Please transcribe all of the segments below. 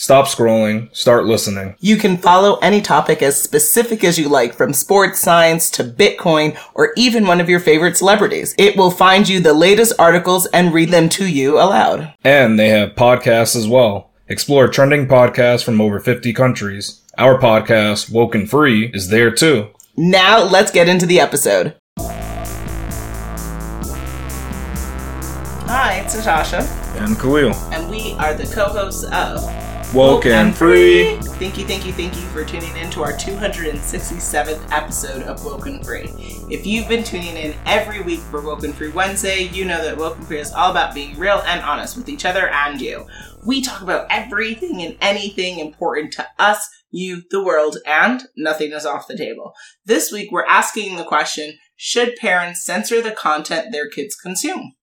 Stop scrolling, start listening. You can follow any topic as specific as you like, from sports science to Bitcoin or even one of your favorite celebrities. It will find you the latest articles and read them to you aloud. And they have podcasts as well. Explore trending podcasts from over 50 countries. Our podcast, Woken Free, is there too. Now let's get into the episode. Hi, it's Natasha, And Khalil. and we are the co-hosts of Woken Free. Thank you, thank you, thank you for tuning in to our 267th episode of Woken Free. If you've been tuning in every week for Woken Free Wednesday, you know that Woken Free is all about being real and honest with each other and you. We talk about everything and anything important to us, you, the world, and nothing is off the table. This week, we're asking the question Should parents censor the content their kids consume?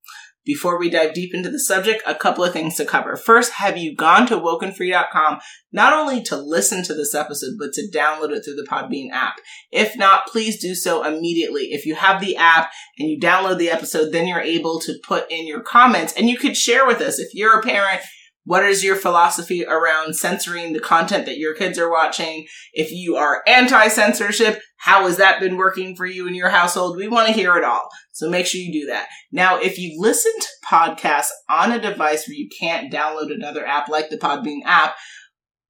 Before we dive deep into the subject, a couple of things to cover. First, have you gone to wokenfree.com not only to listen to this episode, but to download it through the Podbean app? If not, please do so immediately. If you have the app and you download the episode, then you're able to put in your comments and you could share with us. If you're a parent, what is your philosophy around censoring the content that your kids are watching? If you are anti censorship, how has that been working for you in your household? We want to hear it all. So make sure you do that. Now, if you listen to podcasts on a device where you can't download another app like the Podbean app,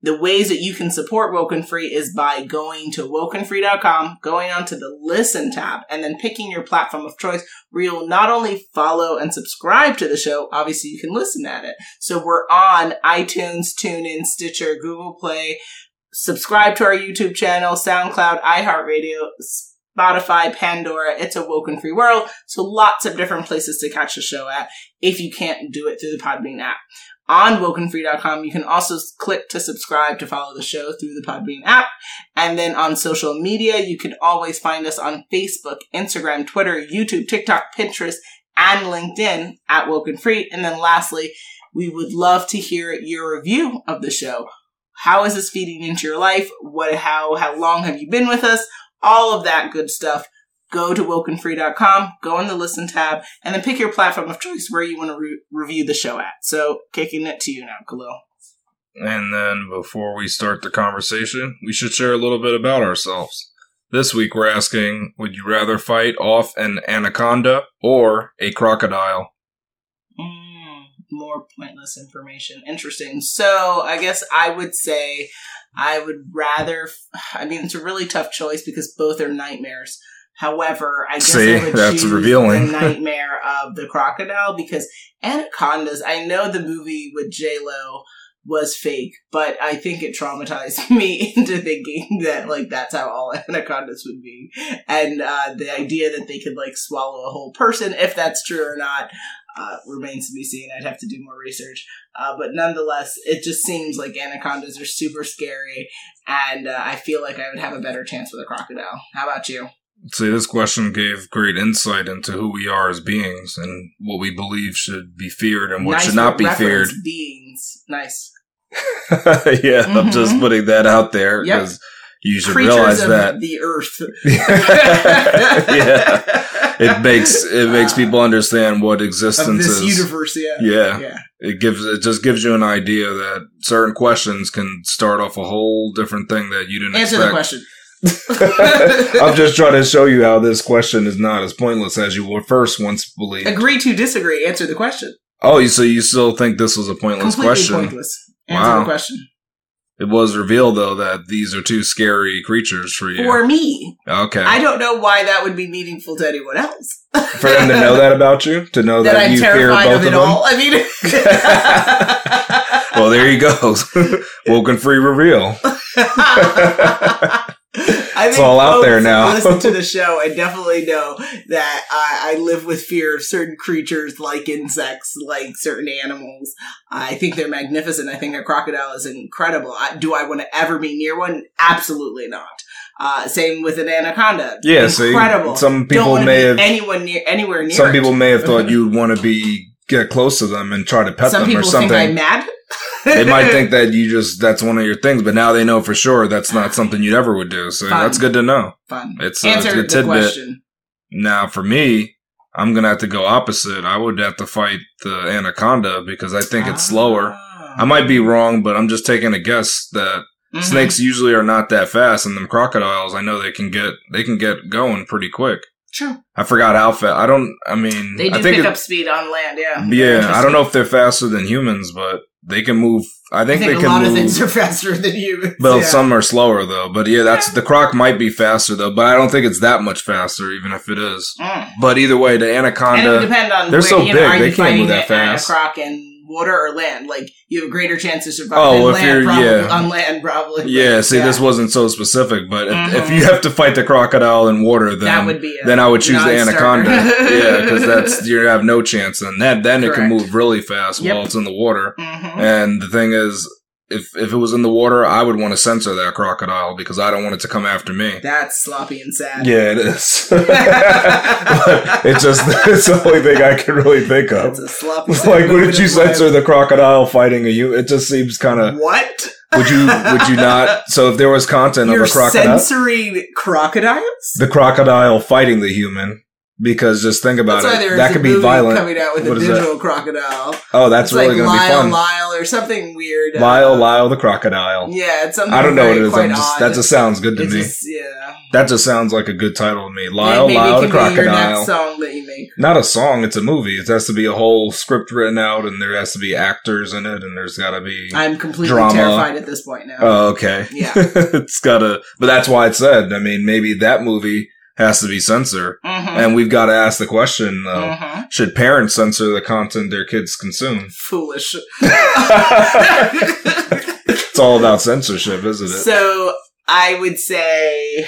the ways that you can support Woken Free is by going to wokenfree.com, going onto the listen tab, and then picking your platform of choice where you'll not only follow and subscribe to the show, obviously you can listen at it. So we're on iTunes, TuneIn, Stitcher, Google Play. Subscribe to our YouTube channel, SoundCloud, iHeartRadio, Spotify, Pandora. It's a woken free world. So lots of different places to catch the show at if you can't do it through the Podbean app. On wokenfree.com, you can also click to subscribe to follow the show through the Podbean app. And then on social media, you can always find us on Facebook, Instagram, Twitter, YouTube, TikTok, Pinterest, and LinkedIn at Woken Free. And then lastly, we would love to hear your review of the show. How is this feeding into your life? What, how, how long have you been with us? All of that good stuff. Go to wokenfree.com, go in the listen tab, and then pick your platform of choice where you want to re- review the show at. So, kicking it to you now, Khalil. And then before we start the conversation, we should share a little bit about ourselves. This week we're asking, would you rather fight off an anaconda or a crocodile? Mm, more pointless information. Interesting. So, I guess I would say I would rather. I mean, it's a really tough choice because both are nightmares. However, I guess See, I would that's choose revealing. the nightmare of the crocodile because anacondas. I know the movie with J Lo was fake, but I think it traumatized me into thinking that like that's how all anacondas would be, and uh, the idea that they could like swallow a whole person, if that's true or not, uh, remains to be seen. I'd have to do more research, uh, but nonetheless, it just seems like anacondas are super scary, and uh, I feel like I would have a better chance with a crocodile. How about you? See, this question gave great insight into who we are as beings and what we believe should be feared and what Nice should not be feared. Beings, nice yeah, I'm just Mhm. putting that out there Yep. because you should creatures realize of that. the earth. yeah, it makes it makes Uh, people understand what existence this is. universe. Yeah, Yeah. yeah. It gives it just gives you an idea that certain questions can start off a whole different thing that you didn't Answer the question. I'm just trying to show you how this question is not as pointless as you were first once believed. Agree to disagree. Answer the question. Oh, so you still think this was a pointless Completely question? pointless. Answer Wow. the question. It was revealed though that these are two scary creatures for you. For me, okay, I don't know why that would be meaningful to anyone else. for them to know that about you, to know that that, I'm you fear both of it them. all. I mean, Well, there you go. Woken free reveal. I It's all out there now. Listen to the show and definitely know that I, I live with fear of certain creatures, like insects, like certain animals. I think they're magnificent. I think a crocodile is incredible. I, do I want to ever be near one? Absolutely not. Uh, same with an anaconda. Yeah, see, incredible. some Don't people may have anyone near anywhere near. some it. people may have thought you'd want to be get close to them and try to pet Some them or people think I'm something. mad. they might think that you just that's one of your things, but now they know for sure that's not something you'd ever would do. So Fun. that's good to know. Fun. It's a, Answer it's a the tidbit. question. Now, for me, I'm gonna have to go opposite. I would have to fight the anaconda because I think it's slower. Ah. I might be wrong, but I'm just taking a guess that Mhm. snakes usually are not that fast, and them crocodiles, I know they can get they can get going pretty quick. True. I forgot how fast. I don't. I mean, They do I think pick it- up speed on land. Yeah. Yeah, I don't know if they're faster than humans, but they can move. I I think, think, they a can lot move. of things are faster than humans. well, yeah. some are slower though. But yeah, that's the croc might be faster though, but I don't think it's that much faster, even if it is. Mm. But either way, the And it would anaconda. depend on they're where, so you know, big, are they can't move that it at fast. A croc in water or land, like you have a greater chance to survive. Oh, if land, you're- probably, yeah. on land, probably. Yeah, see, Yeah. this wasn't so specific, but if, if Mhm. you have to fight the crocodile in water, then that would be. Then I would choose the anaconda. yeah, because that's you have no chance. And that then it can move really fast Yep. while it's in the water. Mhm. And the thing is, if if it was in the water, I would want to censor that crocodile because I don't want it to come after me. That's sloppy and sad. Yeah, it is. It's just it's the only thing I can really think of. a sloppy. Like, sad wouldn't you life. censor the crocodile fighting a human? It just seems kind of. What? Would you? Would you not? So if there was content You're of a crocodile, censoring crocodiles? the crocodile fighting the human, because just think about That's it. That could be violent. coming out with What a digital crocodile. Oh, that's it's really like going to be fun. Lyle or something weird. uh, Lyle, Lyle the crocodile. Yeah, it's something. I don't know what it is. just, that just sounds good to It's me. just- yeah. that just sounds like a good title to me. Lyle, Maybe Lyle the can be your crocodile. next song that you make. Not a song, it's a movie. It has to be a whole script written out, and there has to be actors in it, and there's got to be. I'm completely Drama. terrified at this point now. Oh, okay. Yeah. it's gotta, but that's why it said. I mean, maybe that movie has to be censored, Mhm. and we've got to ask the question though: Mhm. Should parents censor the content their kids consume? Foolish. It's all about censorship, isn't it? so I would say,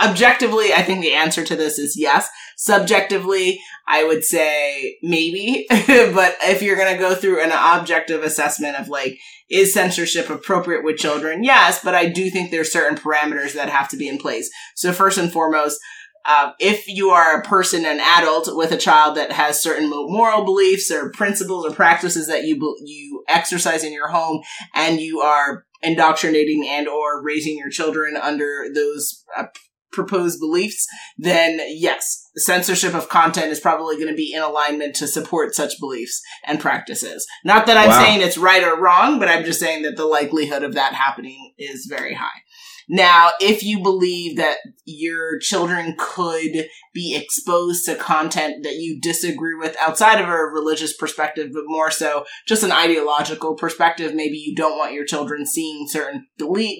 objectively, I think the answer to this is yes. Subjectively, I would say maybe. but if you're going to go through an objective assessment of like, is censorship appropriate with children? Yes, but I do think there's certain parameters that have to be in place. So first and foremost, uh, if you are a person, an adult with a child that has certain moral beliefs or principles or practices that you you exercise in your home, and you are indoctrinating and or raising your children under those uh, proposed beliefs, then yes, censorship of content is probably going to be in alignment to support such beliefs and practices. Not that I'm Wow. saying it's right or wrong, but I'm just saying that the likelihood of that happening is very high. Now, if you believe that your children could be exposed to content that you disagree with outside of a religious perspective, but more so just an ideological perspective, maybe you don't want your children seeing certain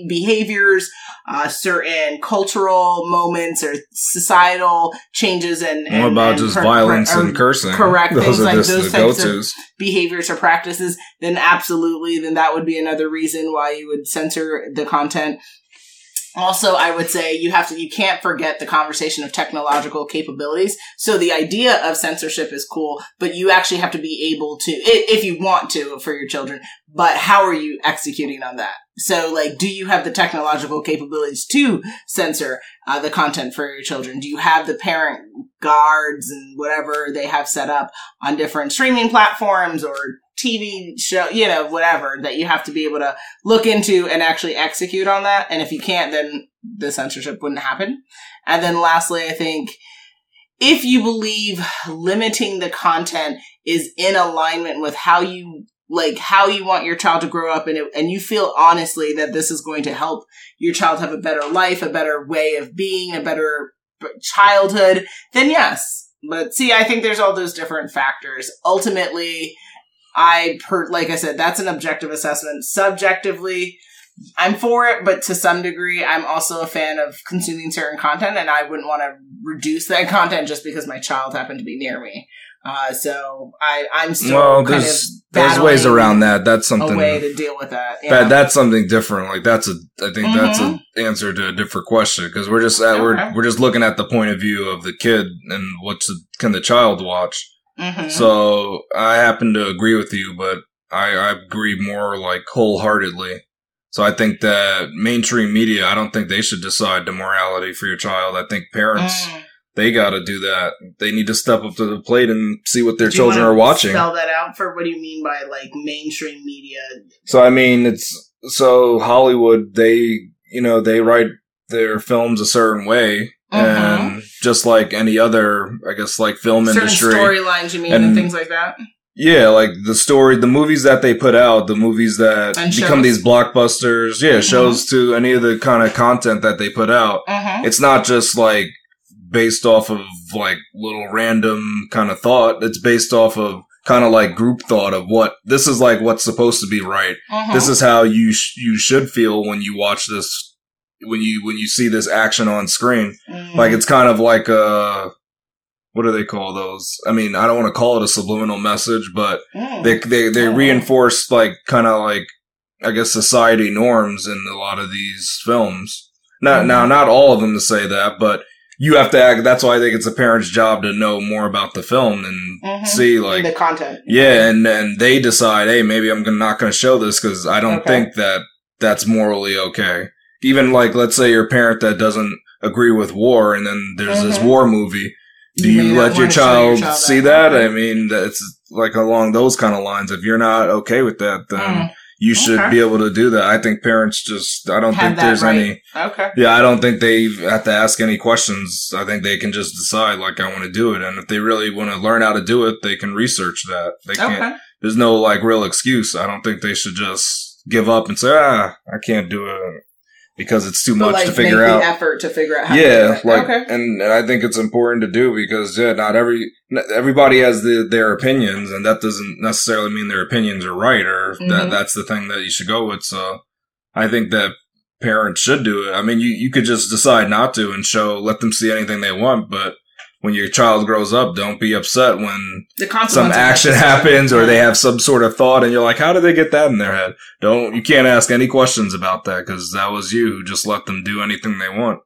behaviors, uh, certain cultural moments or societal changes and, and what about and just per- violence per- and cursing? correct, Those things are like just those types of- go-tos. behaviors or practices, then absolutely, then that would be another reason why you would censor the content. Also, I would say you have to, you can't forget the conversation of technological capabilities. So the idea of censorship is cool, but you actually have to be able to if you want to for your children, but how are you executing on that? So like, do you have the technological capabilities to censor uh, the content for your children? Do you have the parent guards and whatever they have set up on different streaming platforms or TV show, you know, whatever that you have to be able to look into and actually execute on that. And if you can't, then the censorship wouldn't happen. And then lastly, I think if you believe limiting the content is in alignment with how you like how you want your child to grow up and it, and you feel honestly that this is going to help your child have a better life, a better way of being, a better childhood, then yes. But see, I think there's all those different factors. Ultimately, I per like I said, that's an objective assessment. Subjectively, I'm for it, but to some degree, I'm also a fan of consuming certain content, and I wouldn't want to reduce that content just because my child happened to be near me. Uh, so I, I'm still Well, kind there's of there's ways around that. That's something A way to deal with that. Yeah. that that's something different. Like that's a I think that's Mhm. an answer to a different question because we're just at, we're we're just looking at the point of view of the kid and what's the, can the child watch. Mhm. So I happen to agree with you, but I, I agree more like wholeheartedly. So I think that mainstream media, I don't think they should decide the morality for your child. I think parents, Mm. they got to do that. They need to step up to the plate and see what their children are watching. Spell that out for what do you mean by like mainstream media? So I mean, it's so Hollywood. They you know they write their films a certain way, and just like any other, I guess, like film Certain industry. storylines, you mean, and, and- things like that. Yeah, like the story, the movies that they put out, the movies that become these blockbusters. Yeah, Mhm. shows to any of the kind of content that they put out. Mm-hmm. It's not just like based off of like little random kind of thought. It's based off of kind of like group thought of what this is like what's supposed to be right. Mm-hmm. This is how you sh- you should feel when you watch this when you when you see this action on screen. Mm-hmm. Like it's kind of like a what do they call those? I mean, I don't want to call it a subliminal message, but Mm. they they they Oh. reinforce like kind of like I guess society norms in a lot of these films. Not now, Mhm. not all of them to say that, but you have to act. That's why I think it's a parent's job to know more about the film and Mhm. see like the content. yeah, and and they decide, hey, maybe I'm not going to show this because I don't Okay. think that that's morally okay. Even like, let's say your parent that doesn't agree with war, and then there's this Mhm. war movie. Do may you let your wanna show child, see that? I mean, it's like along those kind of lines. If you're not okay with that, then Mm. you should Okay. be able to do that. I think parents just, I don't Have think there's right. any. Okay. Yeah, I don't think they have to ask any questions. I think they can just decide, like, I want to do it. And if they really want to learn how to do it, they can research that. They can't Okay. there's no like real excuse. I don't think they should just give up and say, ah, I can't do it because it's too much like to figure out. the effort to figure out how to Yeah, do like, okay. and, and I think it's important to do because yeah, not every everybody has the, their opinions, and that doesn't necessarily mean their opinions are right or Mhm. that that's the thing that you should go with. So I think that parents should do it. I mean, you you could just decide not to and show let them see anything they want, but when your child grows up, don't be upset when some action happens or they have some sort of thought and you're like how did they get that in their head? Don't you can't ask any questions about that because that was you. Who just let them do anything they want.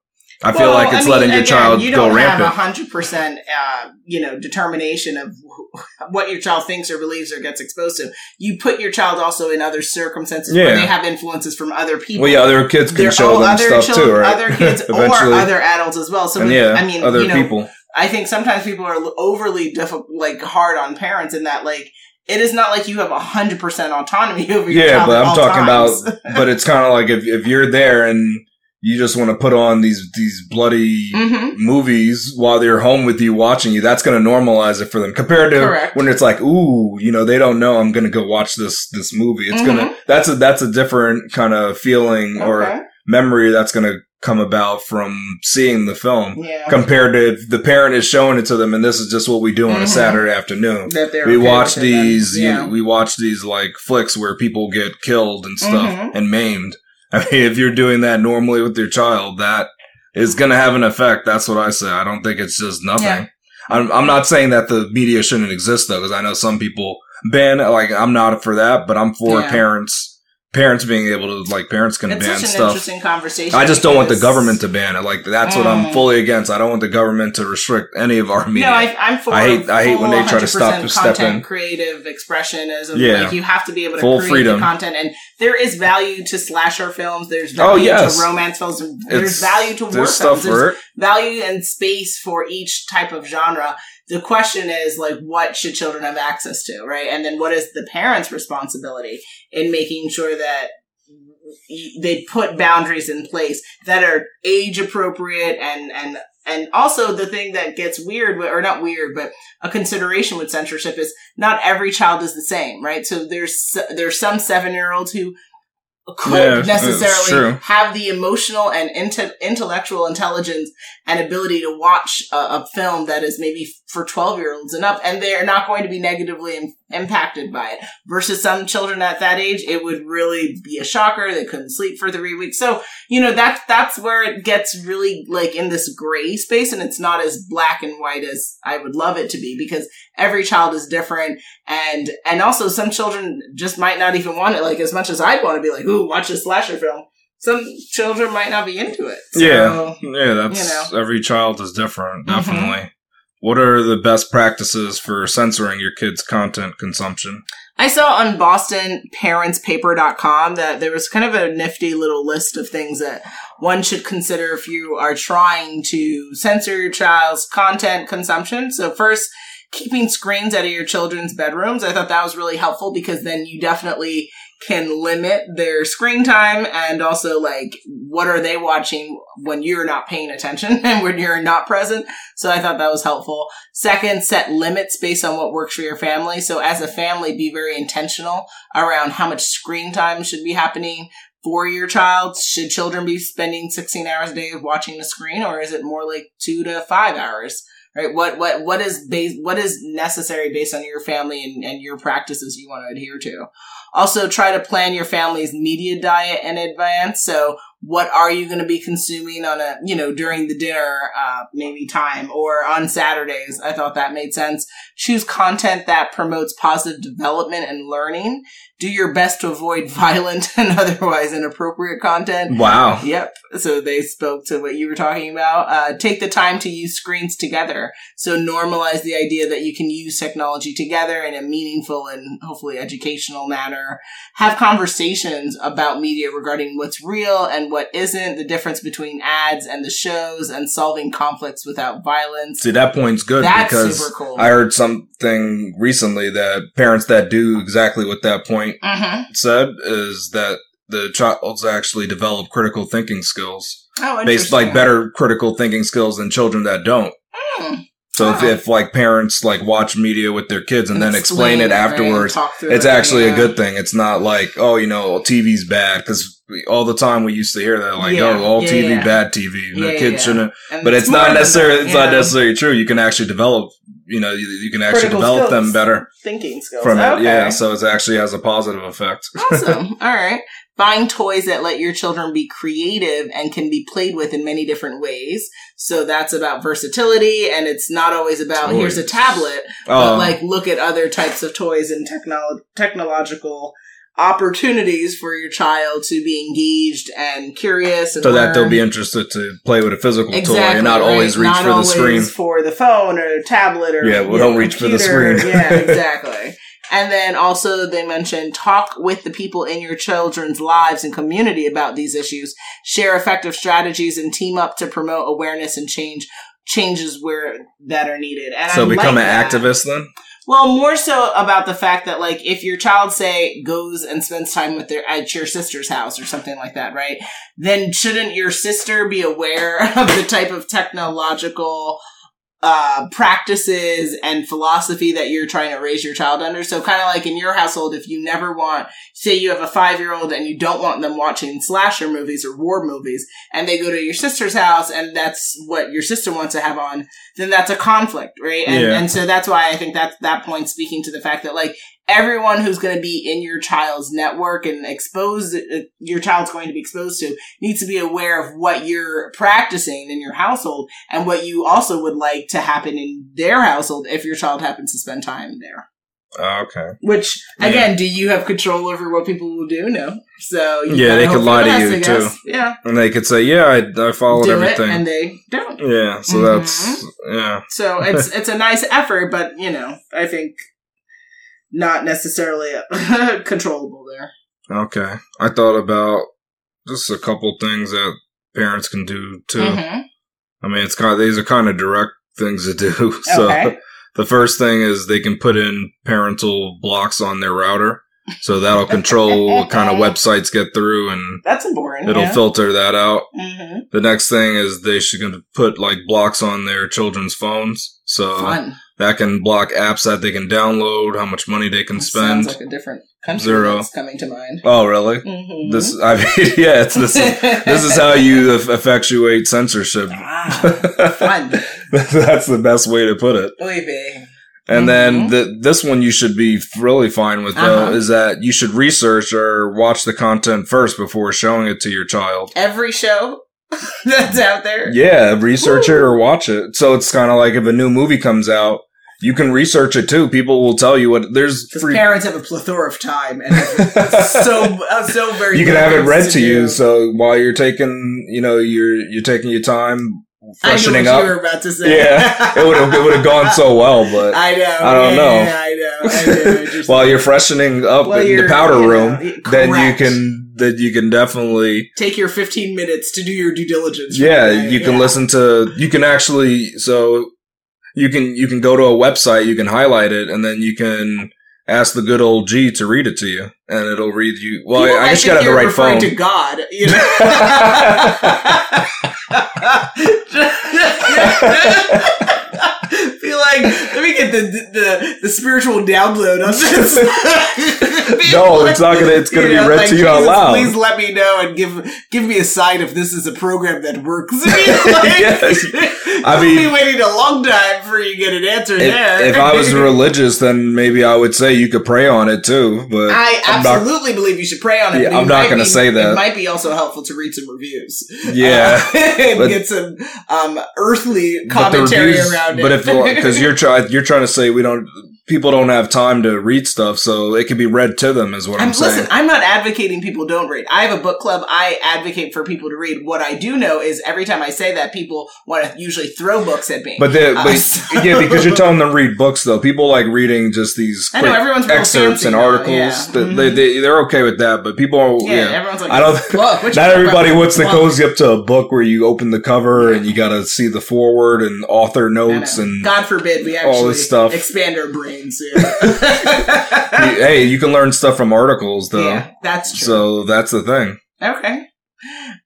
I feel like it's I mean, letting your again, child you go don't rampant. have hundred percent, uh, you know, determination of wh- what your child thinks or believes or gets exposed to. You put your child also in other circumstances where they have influences from other people. well yeah other kids can They're show them other stuff children, too right? other kids or other adults as well. So with- yeah I mean, other you know, people I think sometimes people are overly difficult, like hard on parents in that, like, it is not like you have hundred percent autonomy over your life. yeah but i'm talking times. about but it's kind of like if, if you're there and you just want to put on these these bloody Mhm. movies while they're home with you watching you that's going to normalize it for them compared to Correct. when it's like ooh you know they don't know i'm going to go watch this this movie it's Mhm. gonna that's a that's a different kind of feeling or memory that's going to come about from seeing the film Yeah. compared to if the parent is showing it to them and this is just what we do on Mhm. a saturday afternoon we okay watch with it then. these you- we watch these like flicks where people get killed and stuff Mhm. and maimed i mean if you're doing that normally with your child that is going to have an effect that's what i say i don't think it's just nothing Yeah. I'm, I'm not saying that the media shouldn't exist though because i know some people ban like i'm not for that but i'm for Yeah. parents parents being able to like parents can It's ban such an stuff interesting conversation. I just don't want the government to ban it. Like that's what I'm Mm. fully against. I don't want the government to restrict any of our media. No, I, I'm for. I hate- I hate when they try to stop 100% step content, in. creative expressionism. Yeah. like you have to be able to Full create freedom. the content, and there is value to slasher films. There's value Oh, yes. to romance films. There's It's- value to war films. There's it. value and space for each type of genre. The question is like, what should children have access to, right? And then what is the parents' responsibility in making sure that they put boundaries in place that are age appropriate and and and also the thing that gets weird or not weird but a consideration with censorship is not every child is the same right so there's there's some seven year olds who could Yeah, necessarily have the emotional and inte- intellectual intelligence and ability to watch a, a film that is maybe for 12 year olds and up and they're not going to be negatively impacted by it versus some children at that age it would really be a shocker they couldn't sleep for three weeks so you know that's that's where it gets really like in this gray space and it's not as black and white as i would love it to be because every child is different and and also some children just might not even want it like as much as i'd want to be like ooh watch a slasher film some children might not be into it So, Yeah. Yeah, that's you know. every child is different, Mhm. definitely. What are the best practices for censoring your kids' content consumption? I saw on BostonParentsPaper.com that there was kind of a nifty little list of things that one should consider if you are trying to censor your child's content consumption. So first, keeping screens out of your children's bedrooms. I thought that was really helpful because then you definitely can limit their screen time and also like what are they watching when you're not paying attention and when you're not present. So I thought that was helpful. Second, set limits based on what works for your family. So as a family, be very intentional around how much screen time should be happening for your child. Should children be spending 16 hours a day watching the screen or is it more like two to five hours? Right? What, what, what is base, what is necessary based on your family and, and your practices you want to adhere to? Also try to plan your family's media diet in advance. So what are you going to be consuming on a, you know, during the dinner, uh, maybe time or on Saturdays? I thought that made sense. Choose content that promotes positive development and learning. Do your best to avoid violent and otherwise inappropriate content. Wow. Yep. So they spoke to what you were talking about. Uh, take the time to use screens together. So normalize the idea that you can use technology together in a meaningful and hopefully educational manner. Have conversations about media regarding what's real and what isn't, the difference between ads and the shows, and solving conflicts without violence. See, that point's good That's because super cool. I heard something recently that parents that do exactly what that point Mm-hmm. said is that the child's actually develop critical thinking skills Oh, based like better critical thinking skills than children that don't. Hmm. So if, if like parents like watch media with their kids and then explain it afterwards, it's it, actually yeah. a good thing. It's not like, oh, you know, TV's bad because all the time we used to hear that, like, Yeah, oh, all yeah, TV bad TV. The kids shouldn't. And But it's, not necessarily that, it's not necessarily true. You can actually develop. You know, you, you can actually Critical develop skills. them better thinking skills from it. Yeah, so it actually has a positive effect. awesome. All right. Buying toys that let your children be creative and can be played with in many different ways. So that's about versatility and it's not always about Toys. here's a tablet, but Um, like look at other types of toys and technolo- technological opportunities for your child to be engaged and curious and so that they'll be interested to play with a physical Exactly, toy and not right? always reach Not for the always screen. for the phone or tablet or Yeah, well, don't know, reach for the screen. yeah, exactly. And then also they mentioned talk with the people in your children's lives and community about these issues. Share effective strategies and team up to promote awareness and change changes where that are needed. And So I become like an that. activist then. Well, more so about the fact that like if your child say goes and spends time with their at your sister's house or something like that, right? Then shouldn't your sister be aware of the type of technological uh practices and philosophy that you're trying to raise your child under? So kind of like in your household if you never want say you have a 5-year-old and you don't want them watching slasher movies or war movies and they go to your sister's house and that's what your sister wants to have on, then that's a conflict, right? And, Yeah. and so that's why I think that's that point speaking to the fact that like everyone who's going to be in your child's network and exposed, uh, your child's going to be exposed to needs to be aware of what you're practicing in your household and what you also would like to happen in their household if your child happens to spend time there. Okay. Which Yeah. again, do you have control over what people will do? No. So you Yeah, they could lie the to you, too. Yeah. And they could say, "Yeah, I, I followed Do everything." and they don't. yeah, so Mhm. that's yeah. So it's it's a nice effort, but you know, I think not necessarily controllable there. Okay. I thought about just a couple things that parents can do too. Mhm. I mean, it's kind of, these are kind of direct things to do. So Okay. the first thing is they can put in parental blocks on their router. So that'll control what kind of websites get through and That's important. it'll yeah. filter that out. hmm The next thing is they should put like blocks on their children's phones. So Fun. That can block apps that they can download, how much money they can That spend. Sounds like a different country Zero. that's coming to mind. oh, really? hmm This, I mean, yeah, it's this. Is, this is how you effectuate censorship. ah, fun. That's the best way to put it. Oy vey. And Mhm. then the, this one you should be really fine with though Uh-huh. is that you should research or watch the content first before showing it to your child. Every show that's out there. Yeah, research it or watch it. So it's kind of like if a new movie comes out, you can research it too. People will tell you what there's free. parents have a plethora of time and so uh, so very. you can have it read to you. So while you're taking, you know, you're you're taking your time freshening I knew what up. you were about to say. Yeah, it would have it would have gone so well, but I know. I don't yeah, know. yeah, I know. I know While you're freshening up in the powder know, room, then you can then you can definitely take your 15 minutes to do your due diligence. yeah you can Yeah. listen to you can actually so you can you can go to a website you can highlight it and then you can ask the good old G to read it to you and it'll read you well People I, I you gotta the right phone to God, you know. Like let me get the the, the spiritual download on this. No like- it's not gonna it's gonna you know, be read like, to you out loud Please let me know and give give me a sign if this is a program that works. like, Yes. I I'll mean- be waiting a long time before you get an answer if, there. if I was religious, then maybe I would say you could pray on it too. But I I'm not- absolutely believe you should pray on it. Yeah, I'm not gonna be- say that. It might be also helpful to read some reviews. Yeah, Uh, and but- get some um, earthly commentary reviews- around it. But if because you're trying you're trying to say we don't people don't have time to read stuff, so it can be read to them. Is what I'm, I'm, saying. listen, I'm not advocating people don't read. I have a book club. I advocate for people to read. What I do know is every time I say that, people want to usually throw books at me. but the, Uh, but so- yeah, because you're telling them to read books though. People like reading just these quick excerpts and articles. yeah. Mhm. they, they they're okay with that, but people are yeah, yeah. everyone's like, I don't. book. Not everybody wants to cozy up to a book where you open the cover and you got to see the foreword and author notes and God forbid we all this stuff. expand our brains. Yeah, hey, you can learn stuff from articles though. yeah that's true. So that's the thing. Okay.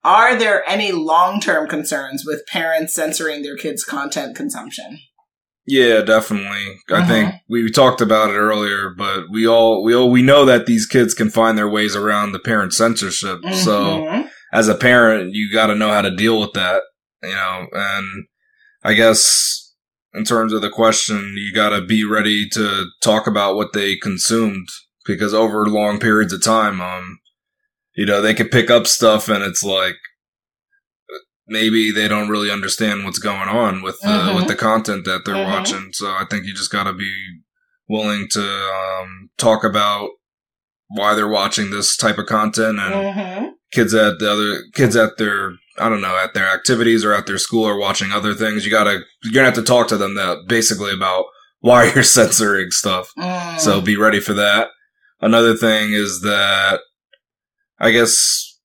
Are there any long term concerns with parents censoring their kids' content consumption? Yeah, definitely. I Mhm. think we talked about it earlier, but we all we all we know that these kids can find their ways around the parent censorship. So Mhm. as a parent, you got to know how to deal with that, you know. And I guess in terms of the question, you got to be ready to talk about what they consumed because over long periods of time, um, you know, they could pick up stuff and it's like maybe they don't really understand what's going on with the Mhm. with the content that they're Mhm. watching. So I think you just got to be willing to um, talk about why they're watching this type of content and Mhm. kids at the other kids at their I don't know at their activities or at their school or watching other things. You gotta you're gonna have to talk to them that basically about why you're censoring stuff. Mm. So be ready for that. Another thing is that I guess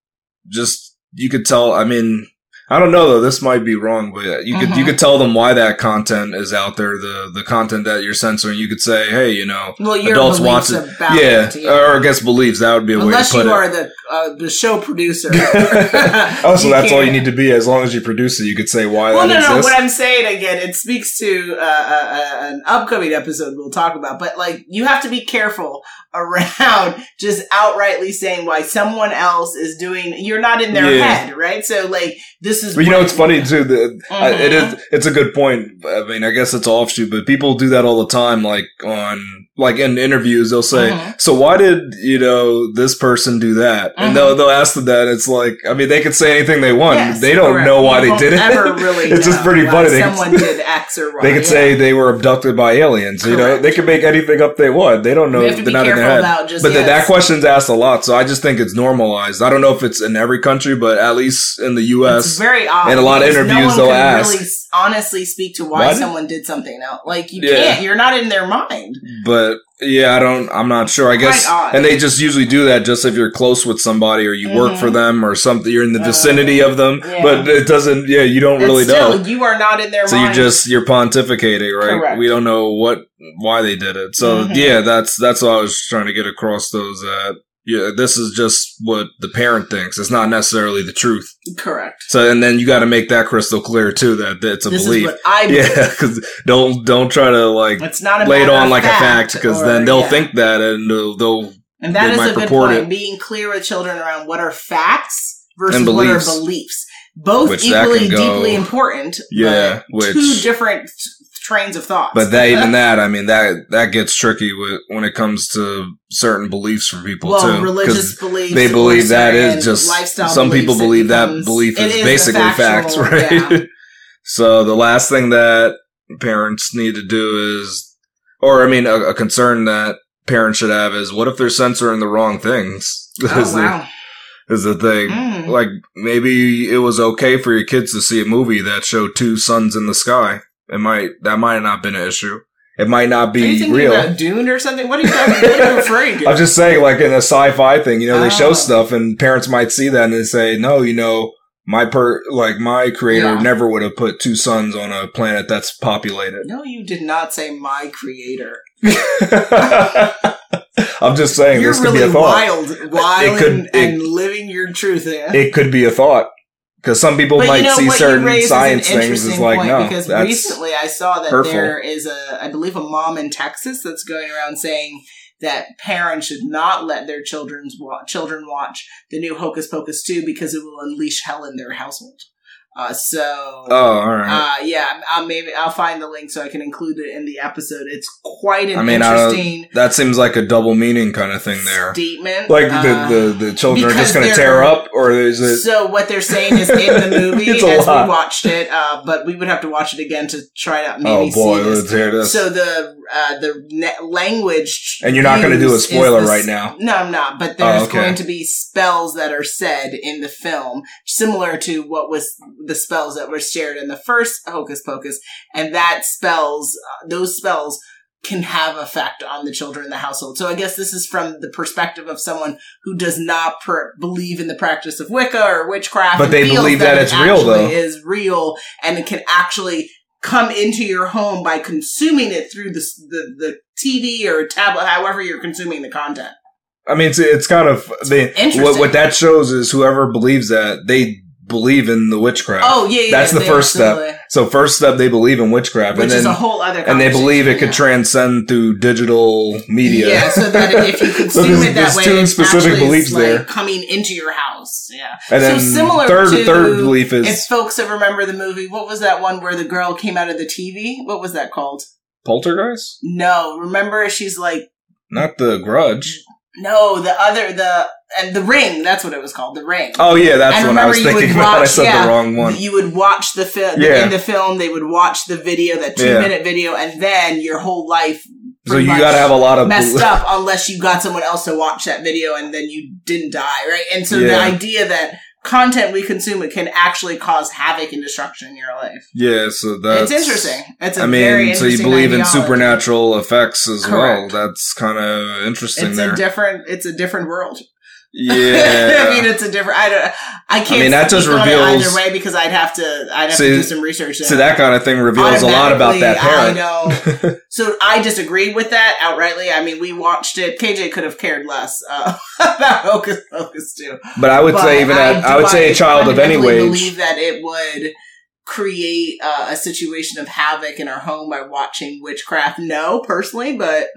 just you could tell. I mean, I don't know though. This might be wrong, but you could you Mhm. could tell them why that content is out there. The the content that you're censoring. You could say, hey, you know, well, adults watch it. about yeah, it, or I guess beliefs. That would be a Unless way to you are the uh, the show producer. oh, so that's all you need to be. As long as you produce it, you could say why Well, that no, no. What I'm saying again, it speaks to uh, uh, uh, an upcoming episode we'll talk about. But like, you have to be careful around just outrightly saying why someone else is doing. You're not in their Yeah. head, right? So like, this is. But you know, it's funny too. The, I, it Mhm. is. It's a good point. I mean, I guess it's offshoot, but people do that all the time. Like on, like in interviews, they'll say, Mhm. "So why did you know this person do that?" And Mhm. they'll they'll ask them that. It's like, I mean, they could say anything they want. Yes, they don't correct. know why You they did it. Really? It's just pretty funny. They could- Someone did X or Y. They could yeah. say they were abducted by aliens. You know, they could make anything up they want. They don't know. We have to They're not in their head. just. But th- that question's asked a lot, so I just think it's normalized. I don't know if it's in every country, but at least in the It's U.S., very odd. and a lot of interviews no one they'll ask. really honestly speak to why Why someone did something else. Like you Yeah. can't. You're not in their mind. but yeah, I don't. I'm not sure. I guess, and they just usually do that just if you're close with somebody or you work Mhm. for them or something. You're in the Uh, vicinity of them, yeah. but it doesn't. Yeah, you don't really still, know. You are not in their So mind. you're just you're pontificating, right? Correct. We don't know what why they did it. So Mhm. yeah, that's that's what I was trying to get across. Those that yeah, this is just what the parent thinks. It's not necessarily the truth. correct. So and then you got to make that crystal clear too that it's a this belief. is what I. believe. yeah, because don't don't try to like It's not a lay it on like a fact because then they'll yeah. think that and they'll, they'll And that is a good point. it. Being clear with children around what are facts versus what are beliefs. Both Which equally deeply important. Yeah, which- two different trains of thought. but that even that I mean that that gets tricky with when it comes to certain beliefs for people well, too religious beliefs. they believe that is just lifestyle some people believe that belief is, a basically facts right yeah. so the last thing that parents need to do is or i mean a, a concern that parents should have is what if they're censoring the wrong things is, Oh wow. the, is the thing Mm. like maybe it was okay for your kids to see a movie that showed two suns in the sky it might that might not have been an issue it might not Are you be thinking real. about Dune or something? What are you talking? What are you afraid? of? I'm just saying, like in a sci-fi thing, you know, they show Oh. stuff and parents might see that and they say, no, you know, my per, like my creator Yeah. never would have put two suns on a planet that's populated. no, you did not say my creator. I'm just saying, You're this could really be a thought. wild, wild, could- and, and living your truth. In. It could be a thought. Because some people but might you know see certain science things as like, no, because that's recently I saw that hurtful. there is a, I believe, a mom in Texas that's going around saying that parents should not let their children's wa- children watch the new Hocus Pocus 2 because it will unleash hell in their household. Uh, so, oh, all right. uh, yeah, I'll maybe I'll find the link so I can include it in the episode. It's quite an I mean, interesting that seems like a double meaning kind of thing there. statement. Like Uh, the, the, the children are just going to tear up, or is it? So what they're saying is in the movie as lot. we watched it, uh, but we would have to watch it again to try to oh maybe boy, see this. this. So the uh, the ne- language, and you're not going to do a spoiler the right now. No, I'm not. But there's Oh, okay. going to be spells that are said in the film, similar to what was the spells that were shared in the first Hocus Pocus, and that spells, uh, those spells can have effect on the children in the household. So I guess this is from the perspective of someone who does not per- believe in the practice of Wicca or witchcraft, But they believe that it it's real, though. Is real, and it can actually come into your home by consuming it through the the, the TV or tablet, however you're consuming the content. I mean, it's it's kind of they, Interesting. what what that shows is whoever believes that they believe in the witchcraft. Oh yeah, yeah That's the they first step. So first step, they believe in witchcraft, which and is a whole other. and they believe it conversation, could transcend through digital media. Yeah, so that if you consume there's- it that there's way, two specific beliefs like there. coming into your house. Yeah, and then so similar third to third belief is if folks that remember the movie, what was that one where the girl came out of the TV? What was that called? poltergeist, No, remember she's like not the Grudge. No, the other the and the ring. That's what it was called, the ring. Oh yeah, that's And what I was thinking about. I said yeah, the wrong one. You would watch the film Yeah. in the film. They would watch the video, that two Yeah. minute video, and then your whole life So you got to have a lot of messed bel- up unless you got someone else to watch that video and then you didn't die, right? And so the idea that content we consume it can actually cause havoc and destruction in your life. Yeah, so that's it's interesting. It's a I mean, so you believe in supernatural effects as Correct. well. That's kind of interesting It's there. a different. It's a different world. Yeah. I mean, it's a different. I don't. I can't. I mean, that just reveals- either way because I'd have to. I'd have See- to do some research. so that kind of thing reveals a lot about that parent. I know. So I disagree with that outrightly. I mean, we watched it. KJ could have cared less uh, about Hocus Pocus too. but I would But say even at, I would say a child of any age. believe that it would create uh, a situation of havoc in our home by watching witchcraft. No, personally, but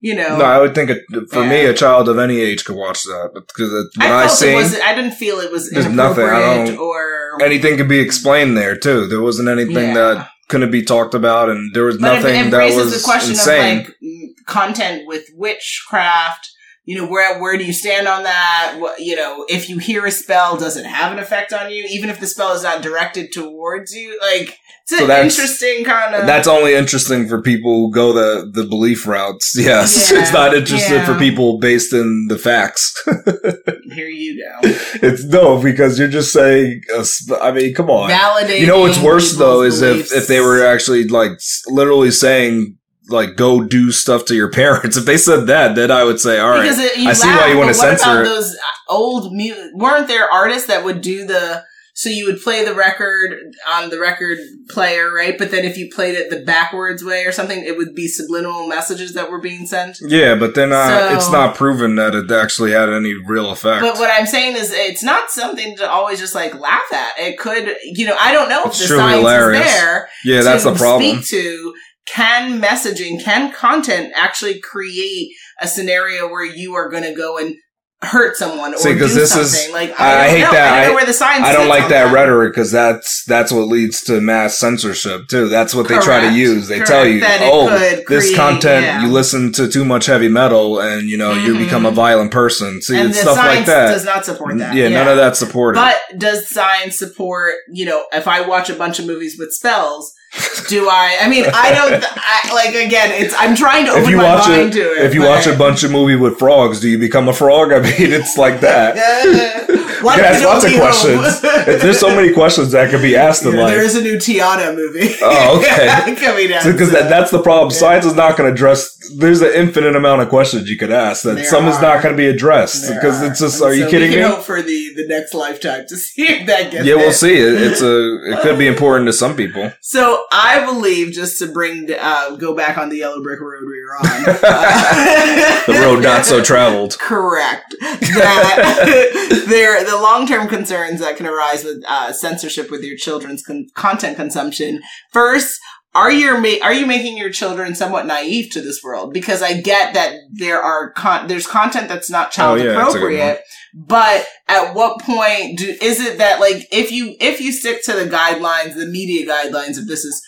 you know, No, I would think it, for me, a child of any age could watch that because it- when I I, it. I didn't feel it was nothing, inappropriate don't- or. anything could be explained there too. There wasn't anything Yeah. that couldn't be talked about, and there was But nothing it, it that was the question insane. of like content with witchcraft. You know, where where do you stand on that? What, you know, if you hear a spell, does it have an effect on you? Even if the spell is not directed towards you, like it's So an that's- interesting kind of. That's only interesting for people who go the, the belief routes. Yes. Yeah, it's not interested yeah. for people based in the facts. here you go. it's no, because you're just saying, uh, I mean, come on. Validating. You know what's worse though people's is if, beliefs. if they were actually like literally saying, like, go do stuff to your parents. If they said that, then I would say, all right. because it, I see why you wanna but censor it. those old mu- weren't there artists that would do the so you would play the record on the record player right but then if you played it the backwards way or something it would be subliminal messages that were being sent Yeah, but then uh, So- it's not proven that it actually had any real effect. but what i'm saying is it's not something to always just like laugh at it could you know i don't know It's if the science hilarious. is there yeah, that's the problem. Speak to can messaging, can content actually create a scenario where you are going to go and hurt someone or See, do this something? is- like I- I hate know. that. I don't I- where the science. I don't like on that rhetoric because that's that's what leads to mass censorship too. That's what they try to use. They Correct. tell you, That "Oh, could this create- content, yeah. you listen to too much heavy metal, and you know you Mhm. become a violent person." See, and it's the stuff science like that. does not support that. yeah, none of that's supported. But does science support? You know, if I watch a bunch of movies with spells, do I? I mean, I don't. I, like again, it's. I'm trying to open my mind a, to it. if you watch a bunch of movie with frogs, do you become a frog? I mean, it's like that. Why You can ask lots of questions. There's so many questions that could be asked in Yeah, life. there is a new Tiana movie. Oh, okay. coming out. Because so- that, that's the problem. Yeah. Science is not going to address. There's an infinite amount of questions you could ask that There some is not going to be addressed. Because it's just. And Are you kidding we me? hope for the the next lifetime to see if that gets Yeah, we'll see. It, it's a. It could be important to some people. So I believe, just to bring uh, go back on the yellow brick road we were on, uh, The road not so traveled. correct that there the long term concerns that can arise with uh, censorship with your children's con- content consumption. First. Are you ma- are you making your children somewhat naive to this world? Because I get that there are con- there's content that's not child Oh, yeah, that's a good one. appropriate, but at what point do, is it that like if you if you stick to the guidelines, the media guidelines if this is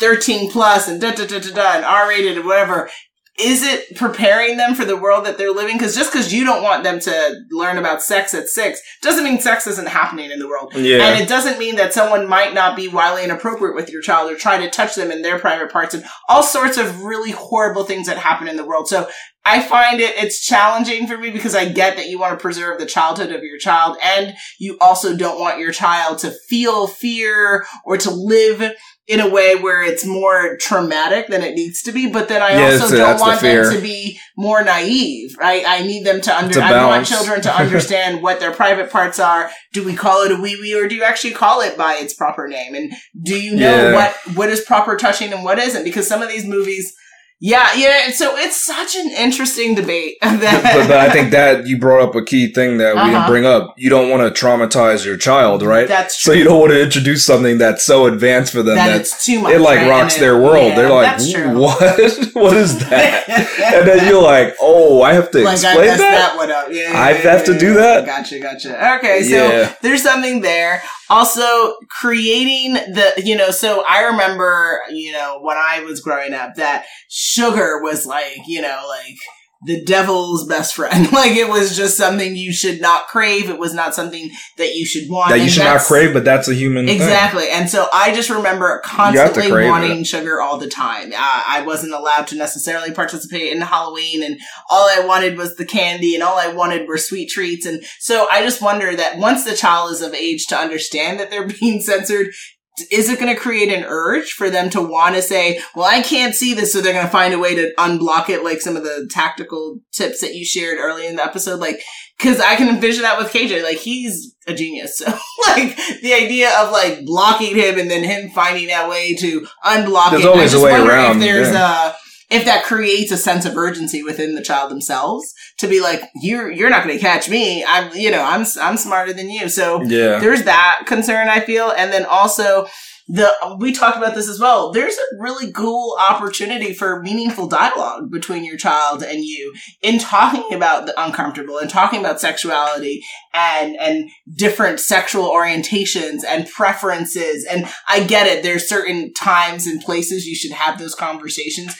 13 plus and da da da da da and R rated and whatever, is it preparing them for the world that they're living? Because just because you don't want them to learn about sex at six doesn't mean sex isn't happening in the world. Yeah. And it doesn't mean that someone might not be wildly inappropriate with your child or try to touch them in their private parts and all sorts of really horrible things that happen in the world. So I find it, it's challenging for me because I get that you want to preserve the childhood of your child and you also don't want your child to feel fear or to live in a way where it's more traumatic than it needs to be. But then I also don't that's the want them to be more naive, right? I need them to under, I want children to understand what their private parts are. Do we call it a wee wee or do you actually call it by its proper name? And do you know Yeah. what, what is proper touching and what isn't? Because some of these movies, yeah, yeah. And so it's such an interesting debate. But, but I think that you brought up a key thing that we didn't Uh-huh. bring up. You don't want to traumatize your child, right? that's true. So you don't want to introduce something that's so advanced for them that that it's too much. it like right? rocks And their world. yeah, They're like, what? what is that? and then you're like, oh, I have to like explain messed that. that one up. Yeah, I have to do that? Gotcha, gotcha. Okay, so Yeah. there's something there. Also, creating the, you know, so I remember, you know, when I was growing up, that sugar was like, you know, like the devil's best friend. like it was just something you should not crave. It was not something that you should want. that you And should not crave, but that's a human thing. Exactly. And so I just remember constantly wanting sugar all the time. Uh, I wasn't allowed to necessarily participate in Halloween and all I wanted was the candy and all I wanted were sweet treats. And so I just wonder that once the child is of age to understand that they're being censored, is it going to create an urge for them to want to say, well, I can't see this. So they're going to find a way to unblock it, like some of the tactical tips that you shared early in the episode. Like, cause I can envision that with KJ. Like, he's a genius. So, like, the idea of like blocking him and then him finding that way to unblock There's it. always I a just way wonder around, If there's yeah. a, if that creates a sense of urgency within the child themselves to be like, you're, you're not going to catch me. I'm, you know, I'm, I'm smarter than you. So, Yeah. there's that concern I feel, and then also the we talked about this as well. There's a really cool opportunity for meaningful dialogue between your child and you in talking about the uncomfortable and talking about sexuality and and different sexual orientations and preferences. And I get it. There's certain times and places you should have those conversations.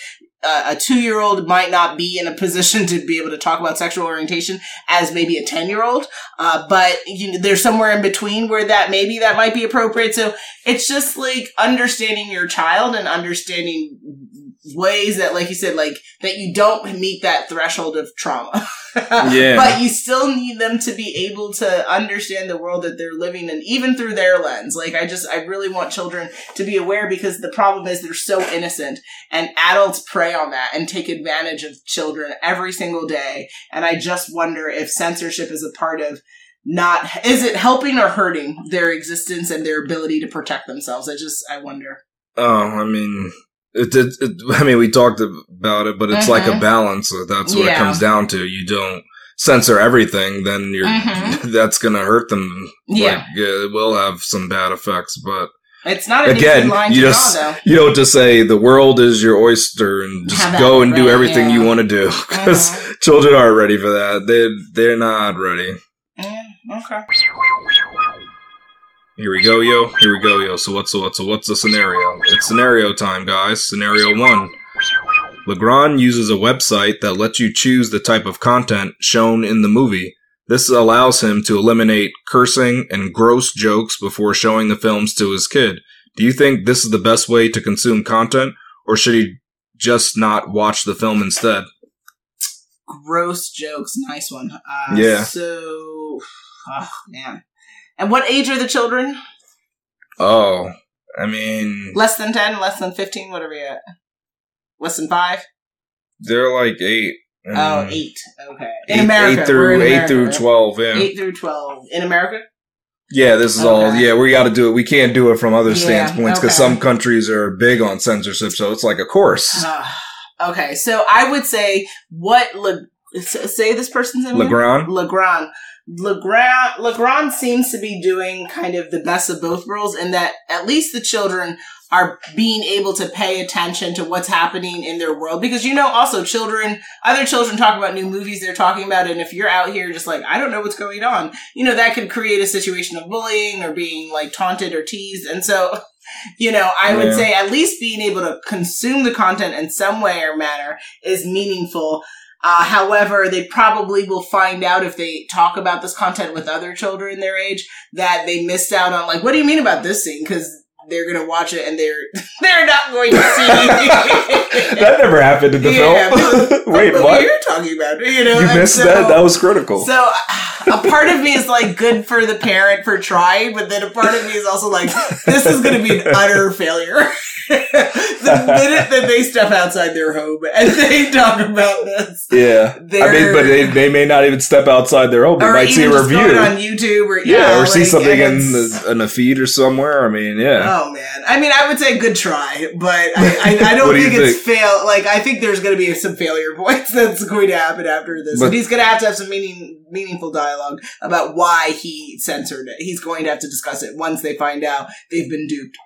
A two year old might not be in a position to be able to talk about sexual orientation as maybe a 10 year old. Uh, but you know, there's somewhere in between where that maybe that might be appropriate. So it's just like understanding your child and understanding ways that, like you said, like that you don't meet that threshold of trauma. Yeah. But you still need them to be able to understand the world that they're living in, even through their lens. Like I just, I really want children to be aware because the problem is they're so innocent and adults prey on that and take advantage of children every single day. And I just wonder if censorship is a part of not, is it helping or hurting their existence and their ability to protect themselves? I just, I wonder. Oh, I mean, it, it, it, I mean, we talked about it, but it's like a Mhm. balance. That's what Yeah. it comes down to. You don't censor everything, then you're Mhm. that's gonna hurt them. Yeah. Like, yeah, it will have some bad effects, but It's not Again, you to just draw, you don't just say the world is your oyster and just go and do everything yeah. you want to do because Mhm. children aren't ready for that. They they're not ready. Yeah, okay. Here we go, yo. Here we go, yo. So what's so what's so what's the scenario? It's scenario time, guys. Scenario one. Legrand uses a website that lets you choose the type of content shown in the movie. This allows him to eliminate cursing and gross jokes before showing the films to his kid. Do you think this is the best way to consume content, or should he just not watch the film instead? gross jokes. Nice one. Uh, Yeah. So Oh man. And what age are the children? Oh, I mean, Less than ten, less than fifteen, whatever you at. Less than five? they're like eight. Oh, Mm. eight. Okay. Eight- America. eight through in eight through right? twelve. Yeah, Eight through twelve. In America? yeah. This is all. Yeah, we got to do it. We can't do it from other Yeah, standpoints because okay. some countries are big on censorship. So it's like, a course, Ah, okay, so I would say what Le- say this person's name? again? Legrand. Legrand. Legrand Legrand seems to be doing kind of the best of both worlds in that at least the children are being able to pay attention to what's happening in their world. Because you know also children other children talk about new movies they're talking about and if you're out here just like I don't know what's going on you know that could create a situation of bullying or being like taunted or teased. And so you know I would say at least being able to consume the content in some way or manner is meaningful uh, however, they probably will find out if they talk about this content with other children their age that they missed out on. Like, what do you mean about this scene? Because they're gonna watch it and they're they're not going to see. that never happened in the Yeah, film. Wait, what what? you're talking about? You know, You missed so- that? That was critical. So a part of me is like good for the parent for trying, but then a part of me is also like this is going to be an utter failure. the minute that they step outside their home and they talk about this, yeah, I mean, but they, they may not even step outside their home. They might see a review. on YouTube or yeah, or see something in the, in a feed or somewhere. I mean, yeah. Oh man, I mean, I would say good try, but I, I, I don't do think it's fail. Like, I think there's going to be some failure points that's going to happen after this, But- and he's going to have to have some meaning, meaningful dialogue about why he censored it. He's going to have to discuss it once they find out they've been duped.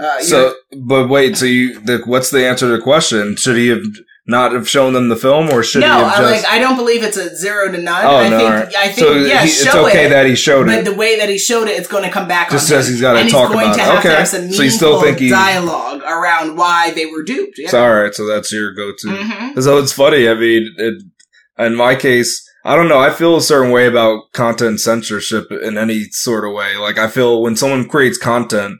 Uh, So, but wait. So you, the, what's the answer to the question? Should he have not have shown them the film, or should no, he have I, just? like I don't believe it's a zero to none. oh I no! think, alright. I think so yeah, he, it's okay it. that he showed it, But the way that he showed it, it's going to come back. Just on says he's gotta talk about it. Okay. So you still think he- dialogue around why they were duped. Yeah. So, all right. So that's your go-to. Mhm. So it's funny. I mean, it, in my case, I don't know. I feel a certain way about content censorship in any sort of way. Like I feel when someone creates content